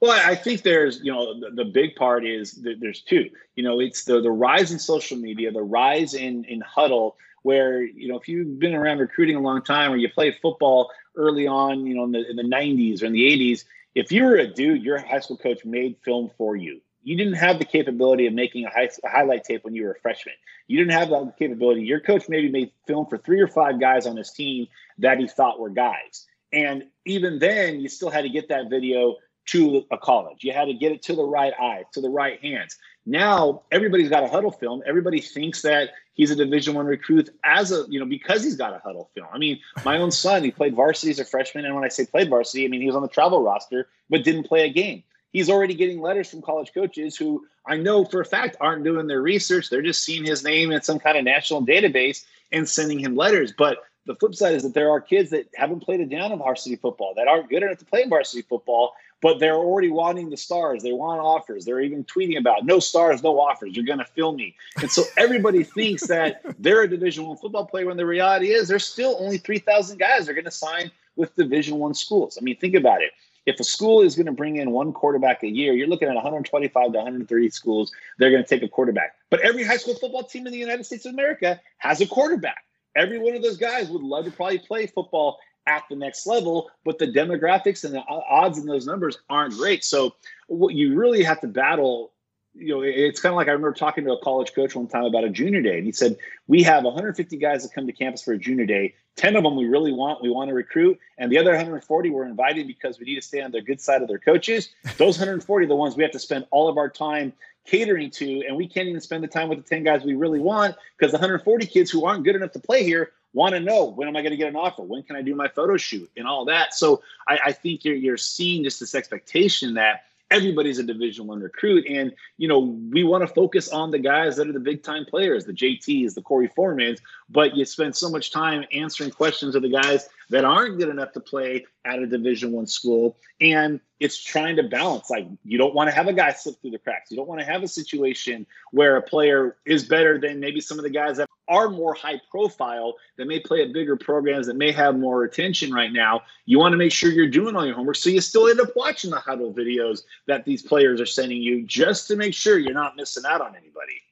Well, I think there's, you know, the, the, big part is there's two. You know, it's the the rise in social media, the rise in in Hudl, where you know if you've been around recruiting a long time or you played football early on, you know, in the, in the 90s or in the 80s, if you were a dude, your high school coach made film for you. You didn't have the capability of making a, high, a highlight tape when you were a freshman. You didn't have the capability. Your coach maybe made film for three or five guys on his team that he thought were guys. And even then, you still had to get that video to a college. You had to get it to the right eye, to the right hands. Now everybody's got a Hudl film. Everybody thinks that he's a Division One recruit as a you know because he's got a Hudl film. I mean, my own son, he played varsity as a freshman, and when I say played varsity, I mean he was on the travel roster but didn't play a game. He's already getting letters from college coaches who I know for a fact aren't doing their research. They're just seeing his name in some kind of national database and sending him letters. But the flip side is that there are kids that haven't played a down of varsity football that aren't good enough to play varsity football but they're already wanting the stars. They want offers. They're even tweeting about no stars, no offers. You're going to fill me. And so everybody thinks that they're a Division One football player when the reality is there's still only 3,000 guys that are going to sign with Division One schools. I mean, think about it. If a school is going to bring in one quarterback a year, you're looking at 125 to 130 schools. They're going to take a quarterback. But every high school football team in the United States of America has a quarterback. Every one of those guys would love to probably play football at the next level, but the demographics and the odds in those numbers aren't great. So what you really have to battle, you know, it's kind of like I remember talking to a college coach one time about a junior day, and he said we have 150 guys that come to campus for a junior day. 10 of them we really want, we want to recruit, and the other 140 we're invited because we need to stay on their good side of their coaches. Those 140 are the ones we have to spend all of our time catering to, and we can't even spend the time with the 10 guys we really want because the 140 kids who aren't good enough to play here want to know when am I going to get an offer? When can I do my photo shoot and all that? So I, I think you're, you're seeing just this expectation that everybody's a division one recruit. And you know we want to focus on the guys that are the big time players the jts the corey foremans but you spend so much time answering questions of the guys that aren't good enough to play at a division one school. And it's trying to balance like you don't want to have a guy slip through the cracks. You don't want to have a situation where a player is better than maybe some of the guys that are more high profile that may play at bigger programs that may have more attention right now. You want to make sure you're doing all your homework so you still end up watching the Hudl videos that these players are sending you just to make sure you're not missing out on anybody.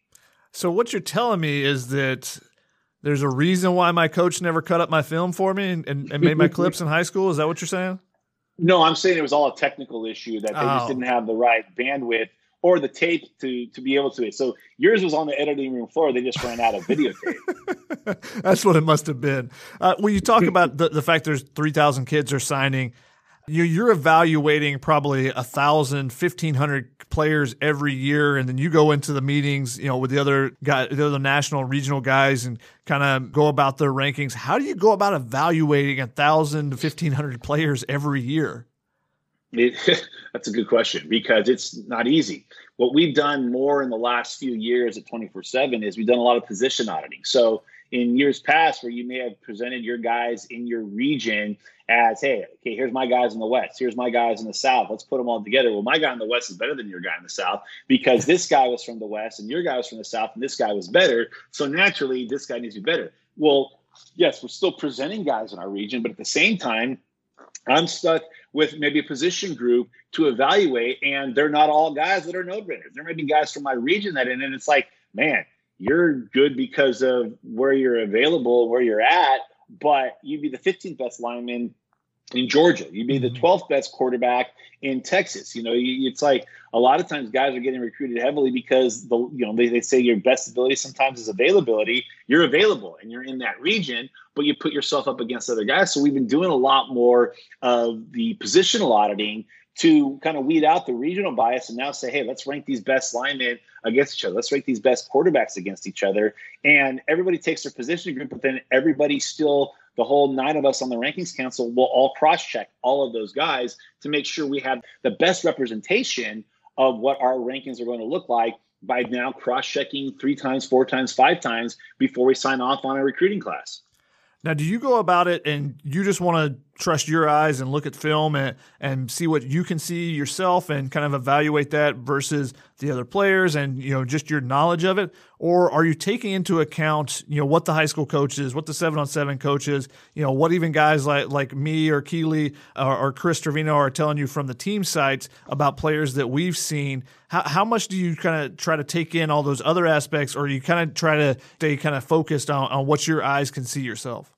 So what you're telling me is that there's a reason why my coach never cut up my film for me and, and, and made my clips in high school is that what you're saying no i'm saying it was all a technical issue that they oh. just didn't have the right bandwidth or the tape to to be able to. So yours was on the editing room floor. They just ran out of videotape. That's what it must have been. Uh, when you talk about the, the fact there's three thousand kids are signing, you're evaluating probably a thousand, fifteen hundred players every year, and then you go into the meetings, you know, with the other guy, the other national, regional guys, and kind of go about their rankings. How do you go about evaluating a thousand to fifteen hundred players every year? It, that's a good question because it's not easy. What we've done more in the last few years at 24 7 is we've done a lot of position auditing. So, in years past, where you may have presented your guys in your region as, hey, okay, here's my guys in the West, here's my guys in the South, let's put them all together. Well, my guy in the West is better than your guy in the South because this guy was from the West and your guy was from the South and this guy was better. So, naturally, this guy needs to be better. Well, yes, we're still presenting guys in our region, but at the same time, I'm stuck with maybe a position group to evaluate, and they're not all guys that are no brainers. There may be guys from my region that, and it's like, man, you're good because of where you're available, where you're at, but you'd be the 15th best lineman in Georgia. You'd be the 12th mm-hmm. best quarterback in Texas. You know, it's like a lot of times guys are getting recruited heavily because the you know they, they say your best ability sometimes is availability. You're available and you're in that region, but you put yourself up against other guys. So we've been doing a lot more of the positional auditing to kind of weed out the regional bias and now say, hey, let's rank these best linemen against each other. Let's rank these best quarterbacks against each other. And everybody takes their position group, but then everybody still the whole nine of us on the rankings council will all cross check all of those guys to make sure we have the best representation of what our rankings are going to look like by now cross checking three times, four times, five times before we sign off on a recruiting class. Now, do you go about it and you just want to trust your eyes and look at film and, and see what you can see yourself and kind of evaluate that versus the other players and you know just your knowledge of it? Or are you taking into account you know what the high school coaches what the 7 on 7 coaches you know what even guys like like me or Keely or, or Chris Trevino are telling you from the team sites about players that we've seen. How, how much do you kind of try to take in all those other aspects or you kind of try to stay kind of focused on, on what your eyes can see yourself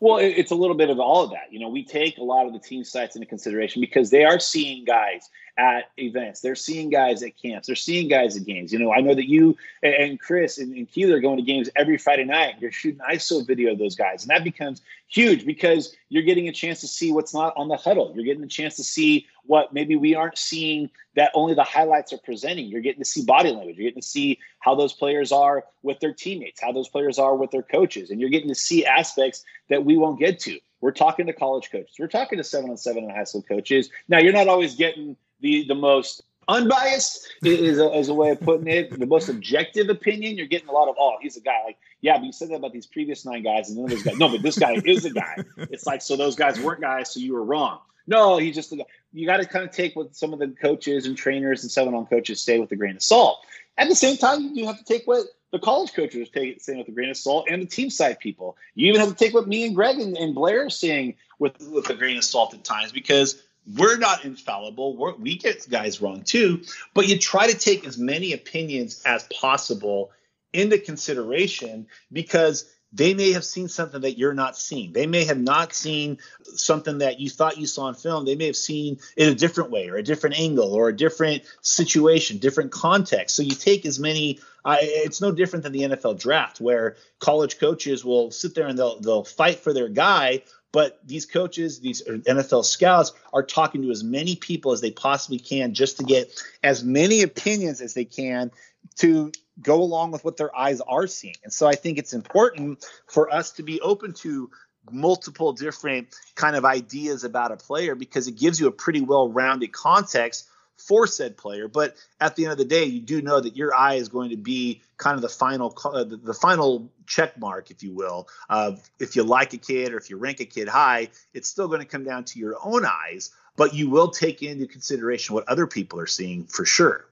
well, it's a little bit of all of that. You know, we take a lot of the team sites into consideration because they are seeing guys at events. They're seeing guys at camps. They're seeing guys at games. You know, I know that you and Chris and, and Keeler are going to games every Friday night. You're shooting ISO video of those guys, and that becomes huge because you're getting a chance to see what's not on the Hudl. You're getting a chance to see what maybe we aren't seeing that only the highlights are presenting. You're getting to see body language. You're getting to see how those players are with their teammates, how those players are with their coaches, and you're getting to see aspects that we won't get to. We're talking to college coaches. We're talking to seven on seven and high school coaches. Now, you're not always getting the the most unbiased is a, is a way of putting it. The most objective opinion, you're getting a lot of, oh, he's a guy. Like, yeah, but you said that about these previous nine guys, and then those guys. No, but this guy is a guy. It's like, so those guys weren't guys, so you were wrong. No, he's just. You got to kind of take what some of the coaches and trainers and seven on coaches say with a grain of salt. At the same time, you have to take what the college coaches are saying with a grain of salt and the team side people. You even have to take what me and Greg and, and Blair are saying with, with a grain of salt at times because we're not infallible. We're, we get guys wrong too, but you try to take as many opinions as possible into consideration because they may have seen something that you're not seeing. They may have not seen something that you thought you saw in film. They may have seen it a different way or a different angle or a different situation, different context. So you take as many. It's no different than the NFL draft, where college coaches will sit there and they'll they'll fight for their guy, but these coaches, these NFL scouts, are talking to as many people as they possibly can just to get as many opinions as they can to go along with what their eyes are seeing. And so I think it's important for us to be open to multiple different kind of ideas about a player because it gives you a pretty well-rounded context for said player. But at the end of the day, you do know that your eye is going to be kind of the final uh, the final check mark, if you will. Uh, if you like a kid or if you rank a kid high, it's still going to come down to your own eyes. But you will take into consideration what other people are seeing for sure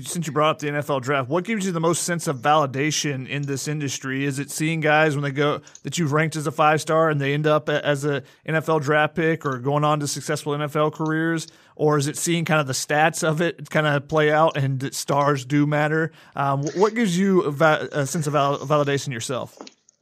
since you brought up the NFL draft, what gives you the most sense of validation in this industry? Is it seeing guys when they go that you've ranked as a five star and they end up as a NFL draft pick or going on to successful NFL careers, or is it seeing kind of the stats of it kind of play out and stars do matter? Um, what gives you a, va- a sense of val- validation yourself?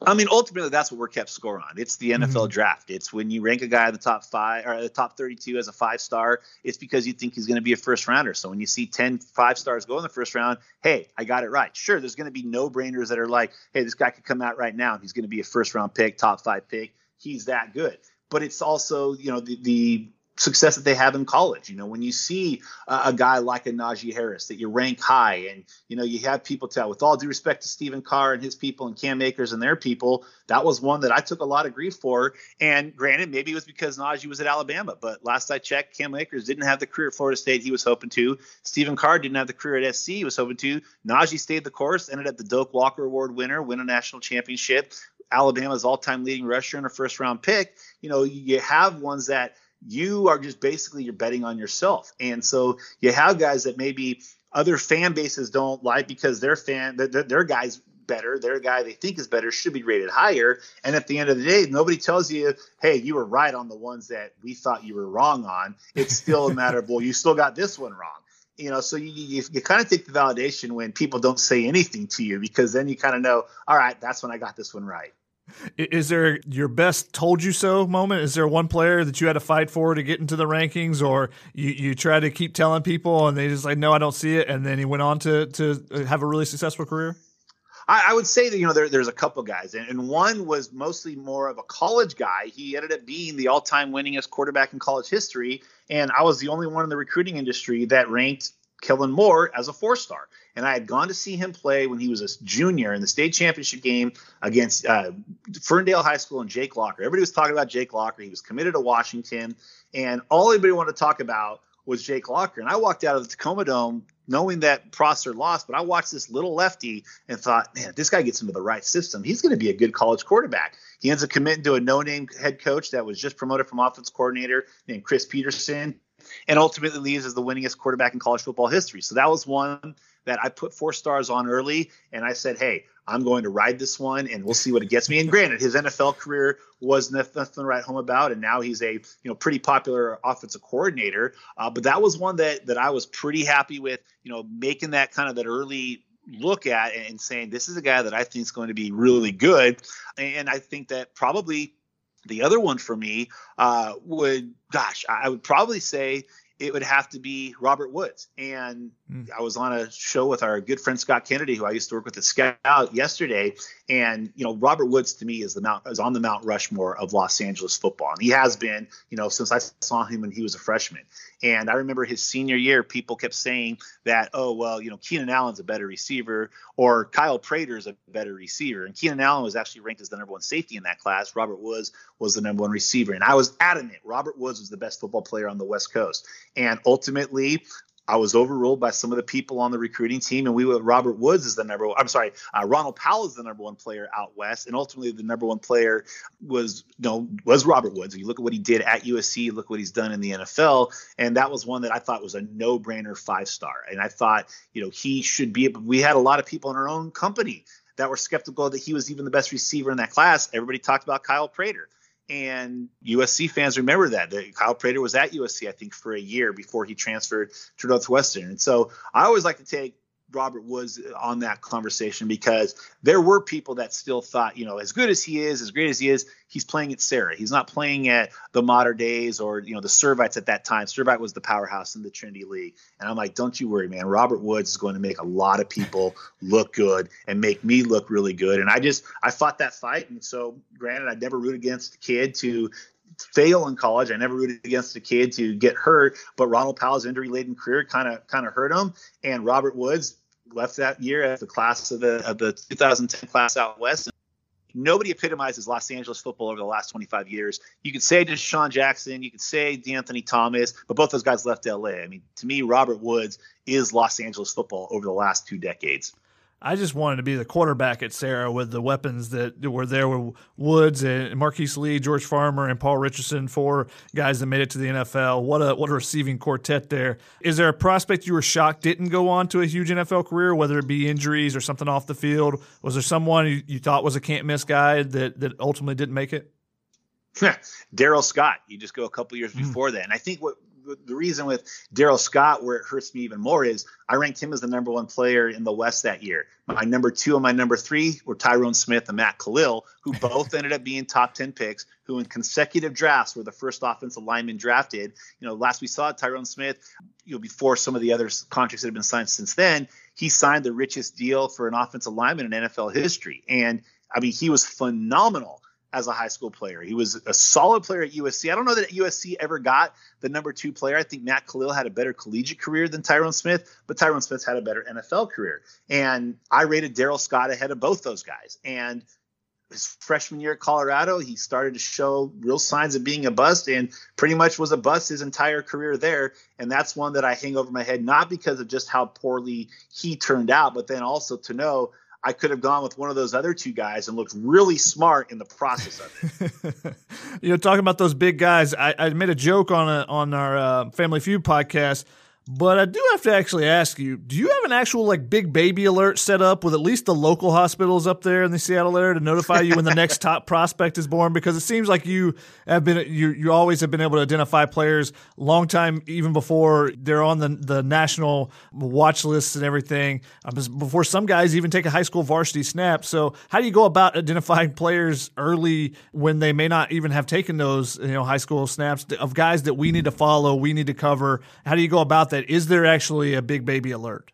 I mean, ultimately, that's what we're kept score on. It's the NFL mm-hmm. draft. It's when you rank a guy in the top five or the top 32 as a five star, it's because you think he's going to be a first rounder. So when you see 10 five stars go in the first round, hey, I got it right. Sure, there's going to be no brainers that are like, hey, this guy could come out right now and he's going to be a first round pick, top five pick. He's that good. But it's also, you know, the, the success that they have in college. You know, when you see uh, a guy like a Najee Harris that you rank high, and you know you have people tell, with all due respect to Stephen Carr and his people and Cam Akers and their people, that was one that I took a lot of grief for. And granted, maybe it was because Najee was at Alabama, but last I checked, Cam Akers didn't have the career at Florida State he was hoping to. Stephen Carr didn't have the career at SC he was hoping to. Najee stayed the course, ended up the Doak Walker Award winner, win a national championship. Alabama's all-time leading rusher and a first-round pick. You know, you have ones that you are just basically you're betting on yourself. And so you have guys that maybe other fan bases don't like because their fan their, their guys better, their guy they think is better should be rated higher. And at the end of the day, nobody tells you, hey, you were right on the ones that we thought you were wrong on. It's still a matter of, well, you still got this one wrong. You know, so you, you, you kind of take the validation when people don't say anything to you because then you kind of know, all right, that's when I got this one right. Is there your best told you so moment? Is there one player that you had to fight for to get into the rankings, or you, you try to keep telling people and they just like, no, I don't see it, and then he went on to to uh, have a really successful career? I, I would say that you know there, there's a couple guys, and, and, one was mostly more of a college guy. He ended up being the all-time winningest quarterback in college history, and I was the only one in the recruiting industry that ranked Kellen Moore as a four-star and I had gone to see him play when he was a junior in the state championship game against uh, Ferndale High School and Jake Locker. Everybody was talking about Jake Locker. He was committed to Washington, and all anybody wanted to talk about was Jake Locker. And I walked out of the Tacoma Dome knowing that Prosser lost, but I watched this little lefty and thought, man, this guy gets into the right system, he's going to be a good college quarterback. He ends up committing to a no-name head coach that was just promoted from offense coordinator named Chris Petersen, and ultimately leaves as the winningest quarterback in college football history. So that was one that I put four stars on early, and I said, hey, I'm going to ride this one, and we'll see what it gets me. And granted, his NFL career was nothing to write home about, and now he's a you know pretty popular offensive coordinator. Uh, but that was one that that I was pretty happy with. You know, making that kind of that early look at and saying this is a guy that I think is going to be really good, and I think that probably the other one for me uh, would, gosh, I would probably say it would have to be Robert Woods. And. Mm. I was on a show with our good friend Scott Kennedy, who I used to work with at Scout yesterday. And you know, Robert Woods to me is the Mount is on the Mount Rushmore of Los Angeles football, and he has been, you know, since I saw him when he was a freshman. And I remember his senior year, people kept saying that, oh well, you know, Keenan Allen's a better receiver, or Kyle Prater is a better receiver. And Keenan Allen was actually ranked as the number one safety in that class. Robert Woods was the number one receiver, and I was adamant Robert Woods was the best football player on the West Coast. And ultimately, I was overruled by some of the people on the recruiting team, and we were Robert Woods is the number one. I'm sorry, uh, Ronald Powell is the number one player out west, and ultimately the number one player was you know was Robert Woods. If you look at what he did at USC, look what he's done in the NFL, and that was one that I thought was a no-brainer five star. And I thought you know he should be. We had a lot of people in our own company that were skeptical that he was even the best receiver in that class. Everybody talked about Kyle Prater. And USC fans remember that. that Kyle Prater was at USC, I think, for a year before he transferred to Northwestern. And so I always like to take Robert Woods uh, on that conversation because there were people that still thought, you know, as good as he is, as great as he is, he's playing at Serra. He's not playing at the Mater Deis or, you know, the Servites at that time. Servite was the powerhouse in the Trinity League. And I'm like, don't you worry, man. Robert Woods is going to make a lot of people look good and make me look really good. And I just, I fought that fight. And so, granted, I never root against a kid to fail in college. I never rooted against a kid to get hurt, but Ronald Powell's injury laden career kind of kind of hurt him. And Robert Woods left that year as the class of the of the 2010 class out west. Nobody epitomizes Los Angeles football over the last 25 years. You could say DeSean Jackson, you could say De'Anthony Thomas, but both those guys left LA. I mean, to me, Robert Woods is Los Angeles football over the last two decades. I just wanted to be the quarterback at Serra with the weapons that were there with Woods and Marquise Lee, George Farmer, and Paul Richardson, four guys that made it to the NFL. What a what a receiving quartet there. Is there a prospect you were shocked didn't go on to a huge NFL career, whether it be injuries or something off the field? Was there someone you, you thought was a can't miss guy that that ultimately didn't make it? Darrell Scott. You just go a couple years mm. before that, and I think what the reason with Darrell Scott, where it hurts me even more, is I ranked him as the number one player in the West that year. My number two and my number three were Tyron Smith and Matt Kalil, who both ended up being top 10 picks, who in consecutive drafts were the first offensive lineman drafted. You know, last we saw Tyron Smith, you know, before some of the other contracts that have been signed since then, he signed the richest deal for an offensive lineman in NFL history. And I mean, he was phenomenal as a high school player. He was a solid player at USC. I don't know that USC ever got the number two player. I think Matt Kalil had a better collegiate career than Tyron Smith, but Tyron Smith had a better NFL career. And I rated Darrell Scott ahead of both those guys. And his freshman year at Colorado, he started to show real signs of being a bust and pretty much was a bust his entire career there. And that's one that I hang over my head, not because of just how poorly he turned out, but then also to know I could have gone with one of those other two guys and looked really smart in the process of it. you know, talking about those big guys, I, I made a joke on a, on our uh, Family Feud podcast but I do have to actually ask you: Do you have an actual like big baby alert set up with at least the local hospitals up there in the Seattle area to notify you when the next top prospect is born? Because it seems like you have been you you always have been able to identify players long time even before they're on the the national watch lists and everything. Um, before some guys even take a high school varsity snap. So how do you go about identifying players early when they may not even have taken those you know high school snaps of guys that we need to follow, we need to cover? How do you go about that? Is there actually a big baby alert?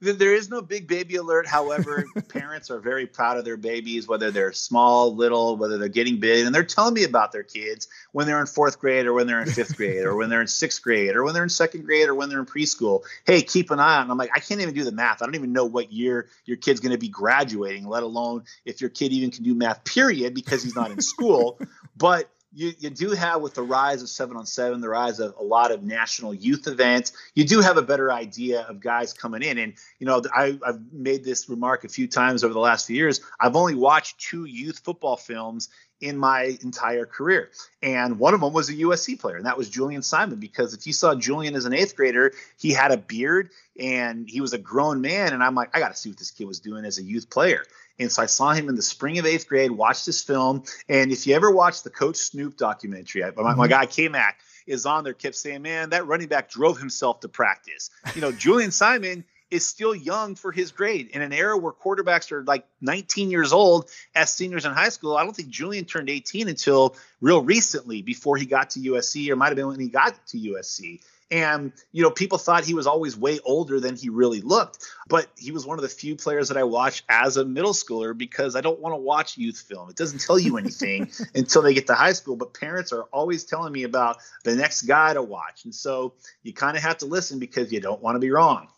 There is no big baby alert. However, parents are very proud of their babies, whether they're small, little, whether they're getting big, and they're telling me about their kids when they're in fourth grade or when they're in fifth grade or when they're in sixth grade or when they're in second grade or when they're in preschool. Hey, keep an eye on. I'm like, I can't even do the math. I don't even know what year your kid's going to be graduating, let alone if your kid even can do math. Period, because he's not in school. but you, you do have with the rise of seven on seven, the rise of a lot of national youth events, you do have a better idea of guys coming in. And, you know, I, I've made this remark a few times over the last few years. I've only watched two youth football films in my entire career. And one of them was a USC player, and that was Julian Simon. Because if you saw Julian as an eighth grader, he had a beard and he was a grown man. And I'm like, I got to see what this kid was doing as a youth player. And so I saw him in the spring of eighth grade, watched this film. And if you ever watched the Coach Snoop documentary, my, mm-hmm. my guy K Mac is on there, kept saying, Man, that running back drove himself to practice. You know, Julian Simon is still young for his grade in an era where quarterbacks are like 19 years old as seniors in high school. I don't think Julian turned 18 until real recently before he got to USC, or might have been when he got to USC. And, you know, people thought he was always way older than he really looked. But he was one of the few players that I watched as a middle schooler because I don't want to watch youth film. It doesn't tell you anything until they get to high school. But parents are always telling me about the next guy to watch. And so you kind of have to listen because you don't want to be wrong.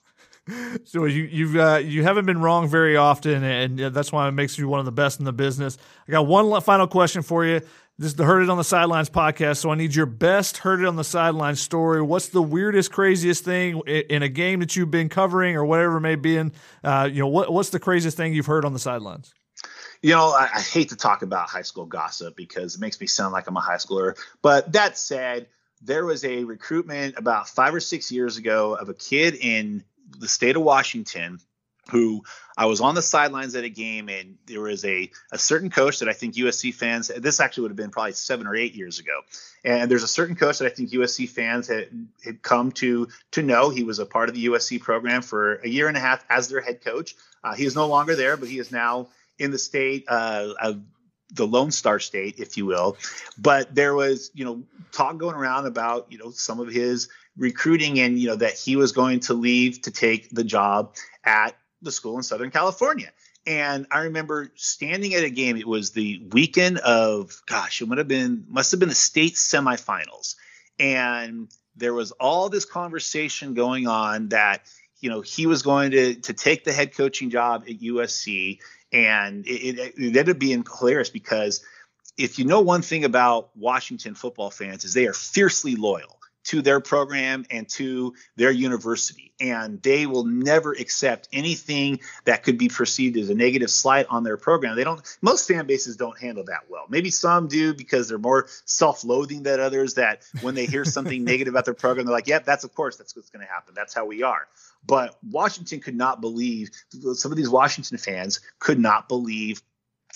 So you you've uh, you haven't been wrong very often, and that's why it makes you one of the best in the business. I got one final question for you. This is the Heard It on the Sidelines podcast, so I need your best Heard It on the Sidelines story. What's the weirdest, craziest thing in a game that you've been covering, or whatever it may be? In uh, you know, what what's the craziest thing you've heard on the sidelines? You know, I, I hate to talk about high school gossip because it makes me sound like I'm a high schooler. But that said, there was a recruitment about five or six years ago of a kid in the state of Washington who I was on the sidelines at a game and there was a, a certain coach that I think USC fans this actually would have been probably seven or eight years ago. And there's a certain coach that I think USC fans had, had come to to know. He was a part of the USC program for a year and a half as their head coach. Uh, he is no longer there, but he is now in the state uh, of the Lone Star State, if you will. But there was, you know, talk going around about, you know, some of his recruiting and, you know, that he was going to leave to take the job at the school in Southern California. And I remember standing at a game. It was the weekend of, gosh, it would have been, must have been the state semifinals. And there was all this conversation going on that, you know, he was going to, to take the head coaching job at USC and it, it, it ended up being hilarious because if you know one thing about Washington football fans is they are fiercely loyal to their program and to their university. And they will never accept anything that could be perceived as a negative slight on their program. They don't most fan bases don't handle that well. Maybe some do because they're more self-loathing than others that when they hear something negative about their program they're like yep that's of course that's what's going to happen. That's how we are. But Washington could not believe, some of these Washington fans could not believe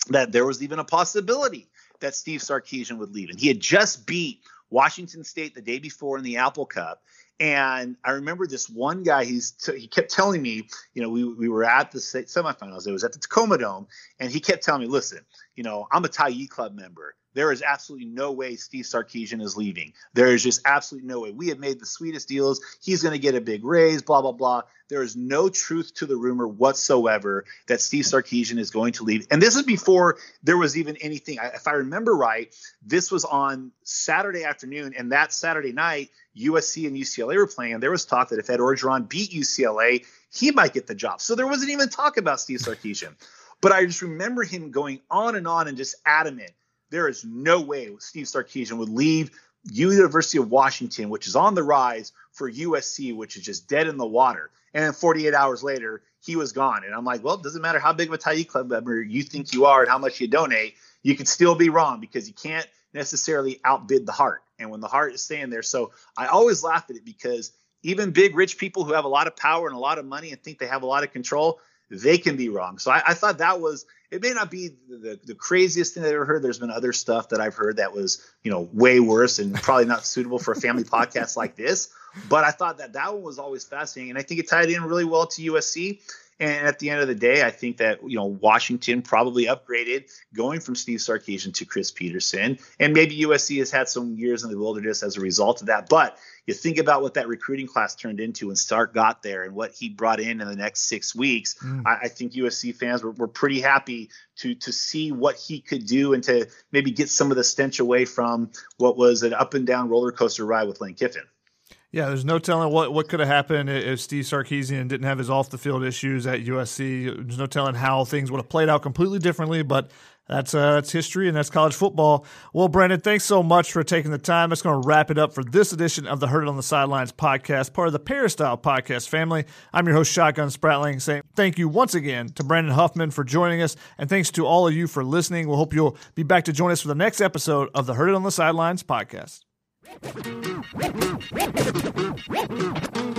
that there was even a possibility that Steve Sarkisian would leave. And he had just beat Washington State the day before in the Apple Cup. And I remember this one guy. He's t- he kept telling me, you know, we, we were at the semifinals. It was at the Tacoma Dome, and he kept telling me, "Listen, you know, I'm a Tyee Club member. There is absolutely no way Steve Sarkisian is leaving. There is just absolutely no way. We have made the sweetest deals. He's going to get a big raise, blah, blah, blah. There is no truth to the rumor whatsoever that Steve Sarkisian is going to leave. And this is before there was even anything. If I remember right, this was on Saturday afternoon. And that Saturday night, USC and UCLA were playing. And there was talk that if Ed Orgeron beat UCLA, he might get the job. So there wasn't even talk about Steve Sarkisian. But I just remember him going on and on and just adamant there is no way Steve Sarkisian would leave University of Washington, which is on the rise, for USC, which is just dead in the water. And then 48 hours later, he was gone. And I'm like, well, it doesn't matter how big of a Tyee Club member you think you are and how much you donate, you can still be wrong because you can't necessarily outbid the heart. And when the heart is staying there, so I always laugh at it because even big rich people who have a lot of power and a lot of money and think they have a lot of control, they can be wrong. So I, I thought that was it may not be the, the craziest thing I've ever heard. There's been other stuff that I've heard that was, you know, way worse and probably not suitable for a family podcast like this. But I thought that that one was always fascinating. And I think it tied in really well to USC. And at the end of the day, I think that you know Washington probably upgraded going from Steve Sarkisian to Chris Petersen, and maybe USC has had some years in the wilderness as a result of that. But you think about what that recruiting class turned into when Sark got there and what he brought in in the next six weeks. Mm. I, I, think USC fans were, were pretty happy to to see what he could do and to maybe get some of the stench away from what was an up and down roller coaster ride with Lane Kiffin. Yeah, there's no telling what, what could have happened if Steve Sarkisian didn't have his off the field issues at USC. There's no telling how things would have played out completely differently, but that's uh, that's history and that's college football. Well, Brandon, thanks so much for taking the time. That's going to wrap it up for this edition of the It on the Sidelines podcast, part of the Peristyle podcast family. I'm your host, Shotgun Spratling, saying thank you once again to Brandon Huffman for joining us, and thanks to all of you for listening. We we'll hope you'll be back to join us for the next episode of the It on the Sidelines podcast. Woo-hoo!